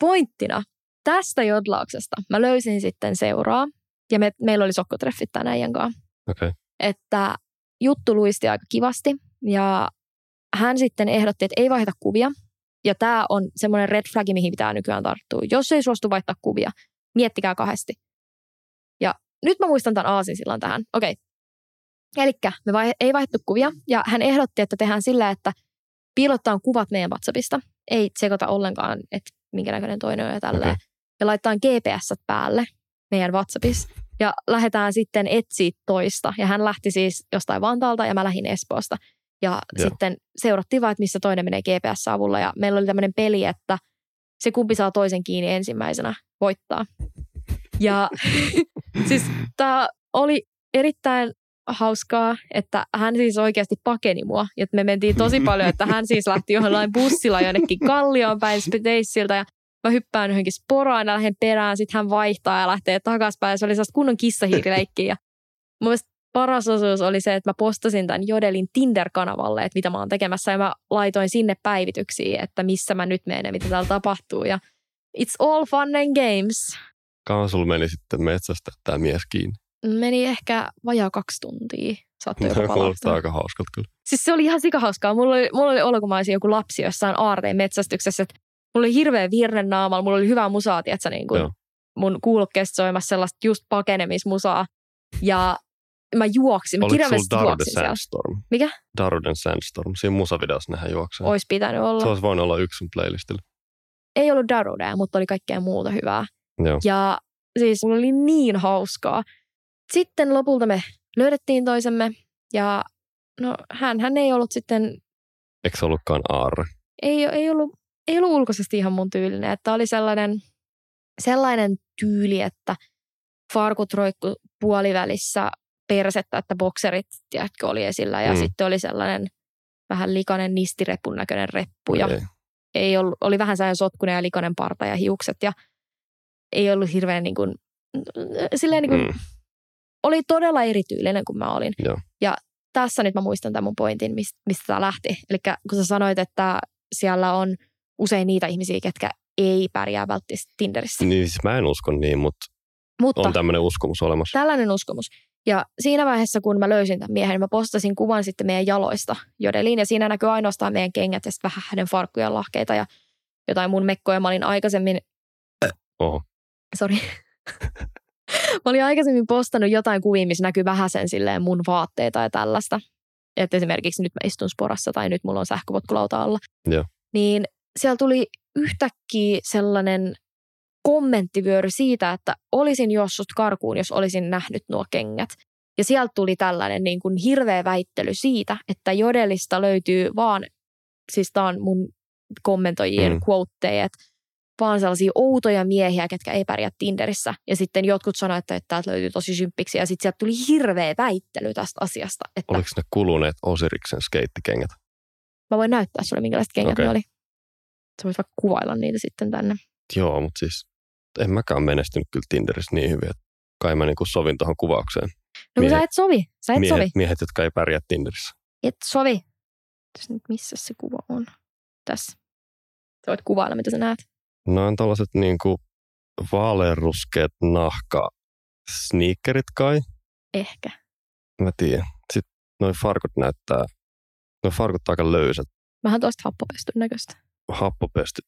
pointtina tästä jodlauksesta mä löysin sitten seuraa, ja me, meillä oli sokkotreffit kanssa, Okei. Okay. että juttu luisti aika kivasti, ja hän sitten ehdotti, että ei vaihdeta kuvia, ja tämä on semmoinen red flag, mihin pitää nykyään tarttua. Jos ei suostu vaihtaa kuvia, miettikää kahdesti. Ja nyt mä muistan tämän aasinsillan tähän. Okei. Eli me vai- ei vaihdettu kuvia, ja hän ehdotti, että tehdään sillä, että piilottaa kuvat meidän WhatsAppista. Ei sekoita ollenkaan, että minkä näköinen toinen on ja tälleen. Okei. Ja laittaa GPS päälle meidän WhatsAppissa. Ja lähdetään sitten etsiä toista. Ja hän lähti siis jostain Vantaalta ja mä lähdin Espoosta. Ja Joo. sitten seurattiin vaan, että missä toinen menee GPS-avulla. Ja meillä oli tämmöinen peli, että se kumpi saa toisen kiinni ensimmäisenä voittaa. Ja (laughs) siis tämä oli erittäin hauskaa, että hän siis oikeasti pakeni mua. Ja että me mentiin tosi paljon, että hän siis lähti jollain bussilla jonnekin kallioon päin Spaceilta ja mä hyppään johonkin sporaan ja lähden perään, sitten hän vaihtaa ja lähtee takaspäin. Se oli sellaista kunnon kissahiirileikkiä. Ja mun mielestä paras osuus oli se, että mä postasin tämän Jodelin Tinder-kanavalle, että mitä mä oon tekemässä ja mä laitoin sinne päivityksiä, että missä mä nyt menen ja mitä täällä tapahtuu. Ja it's all fun and games. Kauan sulla meni sitten metsästä tämä mies kiinni. Meni ehkä vajaa kaksi tuntia. Saattoi jopa (laughs) kuulostaa aika hauskalta kyllä. Siis se oli ihan sikahauskaa. Mulla oli, mulla oli olisin joku lapsi jossain aarteen metsästyksessä. Että mulla oli hirveä virne naamalla, mulla oli hyvää musaa, tietsä, niin kuin Joo. mun kuulokkeesta soimassa sellaista just pakenemismusaa. Ja mä juoksin, mä Oliko sulla siellä. Sandstorm? Mikä? Darude Sandstorm. Siinä musavideossa nehän juoksee. Olisi pitänyt olla. Se olisi voinut olla yksi sun playlistilla. Ei ollut Darudea, mutta oli kaikkea muuta hyvää. Joo. Ja siis mulla oli niin hauskaa. Sitten lopulta me löydettiin toisemme ja no hän, hän ei ollut sitten Eikö se ollutkaan aarre? ei, ei, ollut, ei ollut ulkoisesti ihan mun tyylinen. Että oli sellainen, sellainen tyyli, että farkut roikku puolivälissä persettä, että bokserit tiedätkö, oli esillä. Ja Mm. sitten oli sellainen vähän likainen nistirepun näköinen reppu. Ja Ei. ei ollut, oli vähän sellainen sotkunen ja likainen parta ja hiukset. Ja ei ollut hirveän niin kuin, silleen niin kuin, Mm. mm. oli todella erityylinen kuin mä olin. Joo. Ja tässä nyt mä muistan tämän mun pointin, mistä, mistä tämä lähti. Eli kun sä sanoit, että siellä on usein niitä ihmisiä, ketkä ei pärjää välttämättä Tinderissä. Niin siis mä en usko niin, mutta Mutta on tämmöinen uskomus olemassa. tällainen uskomus. Ja siinä vaiheessa, kun mä löysin tämän miehen, niin mä postasin kuvan sitten meidän jaloista Jodeliin. Ja siinä näkyy ainoastaan meidän kengät ja sitten vähän hänen farkkuja ja lahkeita ja jotain mun mekkoja. Mä olin aikaisemmin Oho. Sori. mä olin aikaisemmin postannut jotain kuvia, missä näkyy vähän sen silleen mun vaatteita ja tällaista. Että esimerkiksi nyt mä istun sporassa tai nyt mulla on sähköpotkulauta alla. Joo. Niin siellä tuli yhtäkkiä sellainen kommenttivyöry siitä, että olisin jossut karkuun, jos olisin nähnyt nuo kengät. Ja sieltä tuli tällainen niin kuin hirveä väittely siitä, että Jodelista löytyy vaan, siis tämä on mun kommentoijien Mm. quoteja, että vaan sellaisia outoja miehiä, ketkä ei pärjää Tinderissä. Ja sitten jotkut sanoivat, että täältä löytyy tosi symppiksi. Ja sitten sieltä tuli hirveä väittely tästä asiasta. Että Oliko ne kuluneet Osiriksen skeittikengät? mä voin näyttää sulle, minkälaiset kengät Okei. ne oli. Sä voit vaikka kuvailla niitä sitten tänne. Joo, mutta siis en mäkään menestynyt kyllä Tinderissä niin hyvin, että kai mä niinku sovin tuohon kuvaukseen. No kun sä Miehet- et sovi. Sä et miehet, sovi. miehet, jotka ei pärjää Tinderissä. Et sovi. Nyt missä se kuva on? Tässä. Sä voit kuvailla, mitä sä näet. No on tällaiset niinku vaaleanruskeat nahka sneakerit kai. Ehkä. Mä tiedän. Sitten noin farkut näyttää, noin farkut aika löysät, Vähän tuosta happopestyn näköistä. happopesti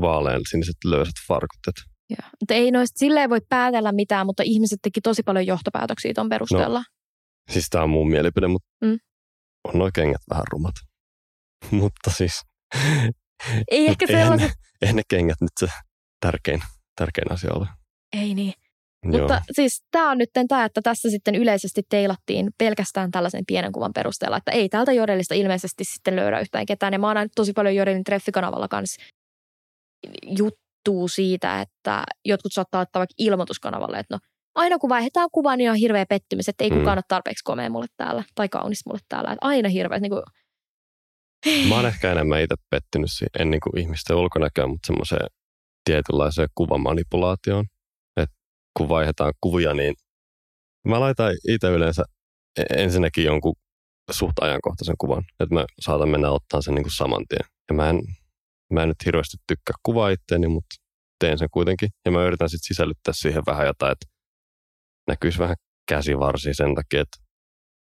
vaalean siniset löysät farkut. Et Joo. Mutta ei noista, silleen voi päätellä mitään, mutta ihmiset teki tosi paljon johtopäätöksiä ton perusteella. No. Siis tää on mun mielipide, mutta Mm. on noi kengät vähän rumat. (laughs) mutta siis Ei ehkä sellaiset, eihän ne kengät nyt se tärkein, tärkein asia ole. ei niin. Joo. Mutta siis tämä on nyt tämä, että tässä sitten yleisesti teilattiin pelkästään tällaisen pienen kuvan perusteella, että ei täältä Jodelista ilmeisesti sitten löydä yhtään ketään. Ja mä oon tosi paljon Jodelin treffikanavalla kanssa juttuu siitä, että jotkut saattaa laittaa vaikka ilmoituskanavalle, että no aina kun vaihdetaan kuvaa, niin on hirveä pettymys, että ei Mm. kukaan ole tarpeeksi komea mulle täällä tai kaunis mulle täällä. Että aina hirveä, niin kuin, Mä oon ehkä enemmän itse pettynyt en niin kuin ihmisten ulkonäköön, mutta semmoiseen tietynlaiseen kuvamanipulaatioon. Että kun vaihdetaan kuvia, niin mä laitan itse yleensä e- ensinnäkin jonkun suht ajankohtaisen kuvan. Että mä saatan mennä ottaa sen niin kuin saman tien. Ja mä en, mä en nyt hirveästi tykkää kuvaa itteeni, mutta teen sen kuitenkin. Ja mä yritän sitten sisällyttää siihen vähän jotain, että näkyisi vähän käsivarsia sen takia, että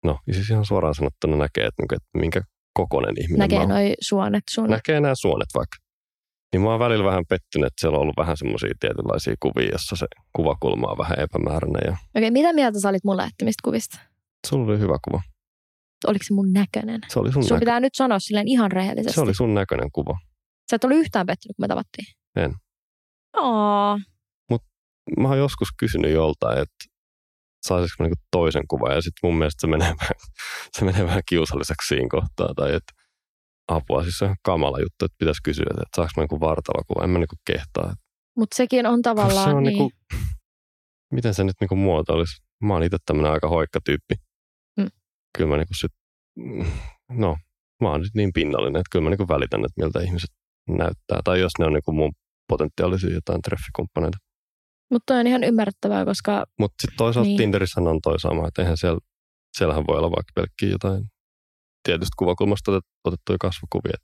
no siis ihan suoraan sanottuna näkee, että, niinku, että minkä kokoinen ihminen näkee noi suonet sun. näkee nämä suonet vaikka. Niin mä oon välillä vähän pettynyt, että siellä on ollut vähän semmoisia tietynlaisia kuvia, jossa se kuvakulma on vähän epämääräinen. Ja Okei, mitä mieltä sä olit mun lähettämistä kuvista? sulla oli hyvä kuva. Oliko se mun näköinen? Se oli sun, Sun näkö- pitää nyt sanoa silleen ihan rehellisesti. se oli sun näköinen kuva. Sä et ollut yhtään pettynyt, kun me tavattiin? En. Aa, Mä oon joskus kysynyt joltain, että saisinko mä niinku toisen kuvan, ja sitten mun mielestä se menee, (laughs) vähän, se menee vähän kiusalliseksi siinä kohtaa, tai että apua, siis se on kamala juttu, että pitäisi kysyä, että saanko mä niinku vartalokuva, en mä niinku kehtaa. mutta sekin on tavallaan se on niin. niinku, miten se nyt niinku muotoilisi? Mä oon itse tämmönen aika hoikka tyyppi. Mm. Kyllä mä niinku sit, mm, no, mä oon nyt niin pinnallinen, että kyllä mä niinku välitän, että miltä ihmiset näyttää. Tai jos ne on niinku mun potentiaalisia jotain treffikumppaneita. Mutta on ihan ymmärrettävää, koska Mutta sitten toisaalta Niin. niin. Tinderissä on toi sama, että eihän siellä, siellähän voi olla vaikka pelkkiä jotain tietystä kuvakulmasta otet, otettuja kasvokuvia.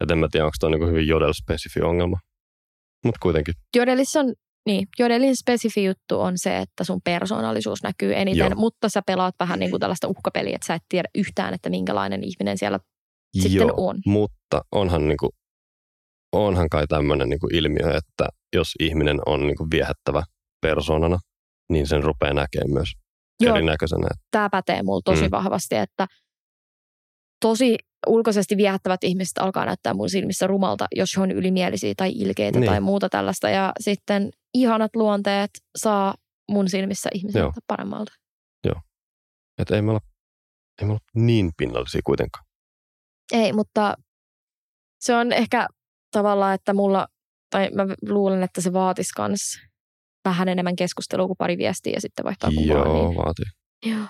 Et en mä tiedä, onko toi niinku hyvin jodel-spesifi ongelma. Mutta kuitenkin, Jodelissa on, niin, Jodelin spesifi juttu on se, että sun persoonallisuus näkyy eniten, Joo. mutta sä pelaat vähän niin kuin tällaista uhkapeliä, että sä et tiedä yhtään, että minkälainen ihminen siellä sitten joo, on. mutta onhan, niinku, onhan kai tämmöinen niinku ilmiö, että jos ihminen on niinku viehättävä persoonana, niin sen rupeaa näkemään myös Joo. erinäköisenä. Tämä pätee mulla tosi Mm. vahvasti, että tosi ulkoisesti viehättävät ihmiset alkaa näyttää mun silmissä rumalta, jos he on ylimielisiä tai ilkeitä Niin. tai muuta tällaista. Ja sitten ihanat luonteet saa mun silmissä ihmisiltä Joo. paremmalta. Että ei me olla, ei me olla niin pinnallisia kuitenkaan. Ei, mutta se on ehkä tavallaan, että mulla, tai mä luulen, että se vaatisi kans vähän enemmän keskustelua kuin pari viestiä ja sitten vaihtaa kuvaa. Joo, Niin. vaatii. Joo.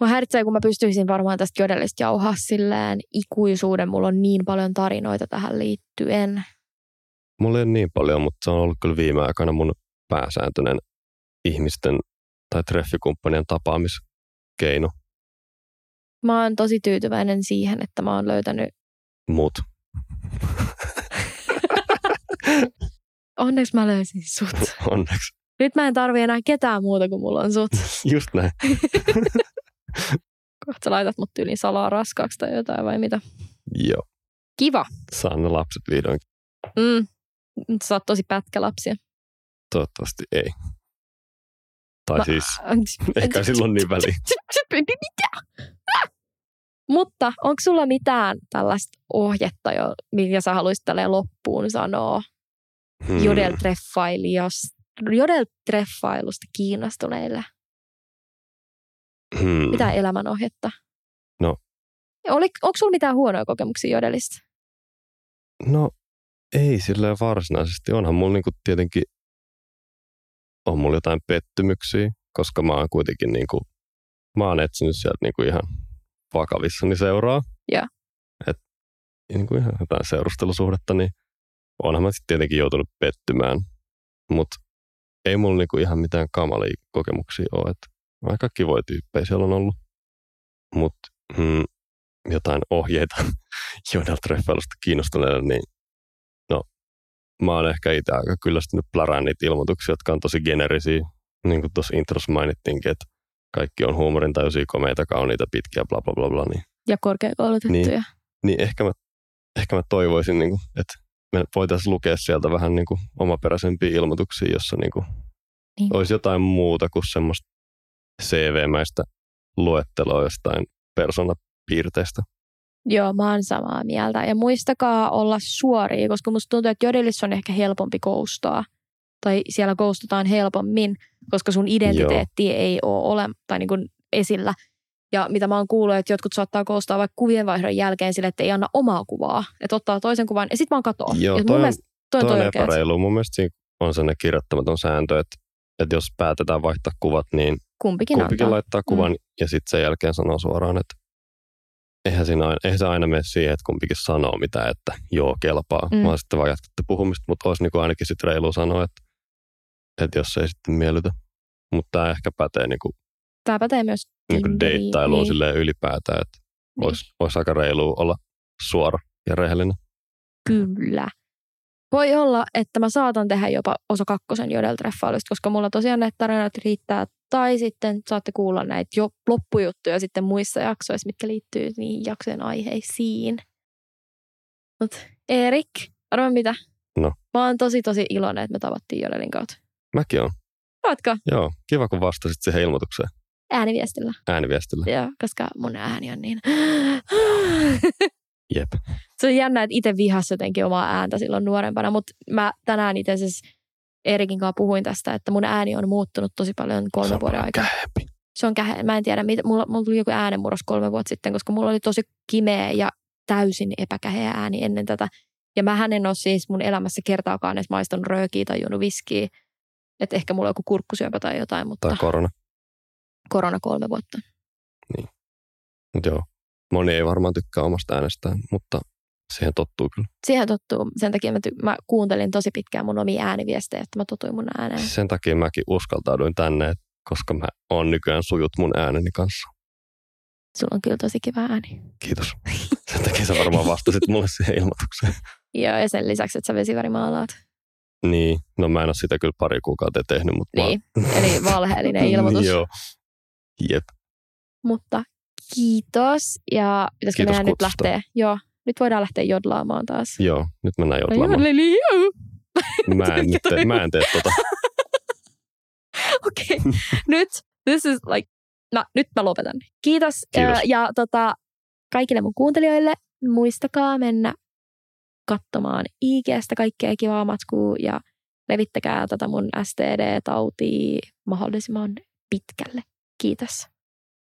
Mä häiritsee, kun mä pystyisin varmaan tästä jodellista jauhaa silleen ikuisuuden. Mulla on niin paljon tarinoita tähän liittyen. Mulla ei ole niin paljon, mutta se on ollut kyllä viime aikoina mun pääsääntöinen ihmisten tai treffikumppanien tapaamiskeino. Mä oon tosi tyytyväinen siihen, että mä oon löytänyt, Mut. Onneksi mä löysin sut. (laughs) Onneksi. Nyt mä en tarvi enää ketään muuta kuin mulla on sut. (laughs) Just näin. (laughs) Kohta laitat mut tyyliin salaa raskaaksi tai jotain vai mitä. Joo. Kiva. Saan ne lapset vihdoin. Mm. Nyt Sä oot tosi pätkä lapsia. Toivottavasti ei. Tai Mä- siis, eikä silloin niin väliä. Mitä? Mutta onko sulla mitään tällaista ohjetta, jo, minkä sä haluaisit loppuun sanoa Hmm. jodeltreffailusta kiinnostuneille? Hmm. Mitä elämänohjetta? No. Oli, onko sulla mitään huonoja kokemuksia jodelista? No ei silleen varsinaisesti. Onhan mulla niinku tietenkin, on mulla jotain pettymyksiä, koska mä oon kuitenkin niinku, mä oon etsinyt sieltä niinku ihan vakavissani seuraa. Joo. Et niinku ihan jotain seurustelusuhdetta, niin onhan mä sitten tietenkin joutunut pettymään. Mutta ei mulla niinku ihan mitään kamalia kokemuksia ole. Et aika kivoja tyyppejä siellä on ollut. Mutta mm, jotain ohjeita (laughs) jodel-treffailusta kiinnostuneille, niin no, mä oon ehkä itse aika kyllästynyt plaraan niitä ilmoituksia, jotka on tosi generisiä. Niin kuin tuossa intros mainittiinkin, että kaikki on huumorintajuisia, komeita, kauniita, pitkiä, bla bla bla bla. Niin, Ja korkeakoulutettuja. Niin. niin ehkä, mä, ehkä mä toivoisin, niin kuin, että me voitaisiin lukea sieltä vähän niin kuin omaperäisempiä ilmoituksia, jossa niin kuin Niin. olisi jotain muuta kuin semmoista CV-mäistä luetteloa jostain persoonapiirteistä. Joo, mä oon samaa mieltä. Ja muistakaa olla suoria, koska musta tuntuu, että Jodelissa on ehkä helpompi koustaa. Tai siellä koustutaan helpommin, koska sun identiteetti Joo. ei ole ole, tai niin kuin esillä. Ja mitä mä oon kuullut, että jotkut saattaa koostaa vaikka kuvienvaihdon jälkeen sille, että ei anna omaa kuvaa. Että ottaa toisen kuvan ja sitten vaan katoo. Joo, ja toi mun on- mielestä toi, Tuo toi on oikein. epäreilu. Mun mielestä siinä on sellainen kirjoittamaton sääntö, että, että jos päätetään vaihtaa kuvat, niin Kumpikin, kumpikin antaa. laittaa kuvan ja sitten sen jälkeen sanoo suoraan, että eihän, siinä aina, eihän se aina mene siihen, että kumpikin sanoo mitä, että joo, kelpaa, Mm. mm. vaan sitten vaan jatkatte puhumista, mutta olisi niinku ainakin sitten reilu sanoa, että, että jos ei sitten miellytä. Mutta tämä ehkä pätee niinku, Tämä pätee myös Tinderiin, deittailuun niin. silleen ylipäätään, että Niin. olisi, olisi aika reilu olla suora ja rehellinen. Kyllä. Voi olla, että mä saatan tehdä jopa osa kakkosen jodeltreffailusta, koska mulla tosiaan näitä tarinoita riittää. Tai sitten saatte kuulla näitä jo loppujuttuja sitten muissa jaksoissa, mitkä liittyy niihin jaksojen aiheisiin. Mut Erik, arvaa mitä? No. Mä oon tosi tosi iloinen, että me tavattiin jodelin kautta. Mäkin on. Ootko? Joo, kiva kun vastasit siihen ilmoitukseen Ääniviestillä. ääniviestillä. Joo, koska mun ääni on niin... Jep. se on jännä, että itse vihasi jotenkin omaa ääntä silloin nuorempana, mutta mä tänään itse asiassa Erikin kanssa puhuin tästä, että mun ääni on muuttunut tosi paljon Se kolme on vuoden aikana. kähempi. Se on kähe, mä en tiedä, mitä, mulla, mulla tuli joku äänenmurros kolme vuotta sitten, koska mulla oli tosi kimeä ja täysin epäkäheä ääni ennen tätä. Ja mä en ole siis mun elämässä kertaakaan edes maistanut röökiä tai juonut viskiä. Että ehkä mulla on joku kurkkusyöpä tai jotain, mutta Tai korona. Korona kolme vuotta. Mutta joo, moni ei varmaan tykkää omasta äänestään, mutta siihen tottuu kyllä. Siihen tottuu. Sen takia mä, ty- mä kuuntelin tosi pitkään mun omia ääniviestejä, että mä totuin mun ääneen. Sen takia mäkin uskaltauduin tänne, koska mä oon nykyään sujut mun ääneni kanssa. Sulla on kyllä tosi kiva ääni. Kiitos. Sen takia sä varmaan vastasit mulle siihen ilmoitukseen. (laughs) Joo, ja sen lisäksi, että sä vesivärimaalaat. Niin, no mä en ole sitä kyllä pari kuukautta tehnyt, mutta Niin, eli valheellinen (laughs) ilmoitus. Joo. Jep. Mutta kiitos. Ja pitäisikö Kiitos meidän nyt kutsusta. lähteä? Joo, nyt voidaan lähteä jodlaamaan taas. Joo, nyt mennään No jodlaamaan. joo. Mä en, (laughs) nyt, Toi- mä en tee tota. (laughs) Okei, nyt, this is like, no, nyt mä lopetan. Kiitos. Kiitos. Ja, ja tota, kaikille mun kuuntelijoille, muistakaa mennä katsomaan IGstä kaikkea kivaa matskua ja levittäkää tätä mun STD-tautia mahdollisimman pitkälle. Kiitos.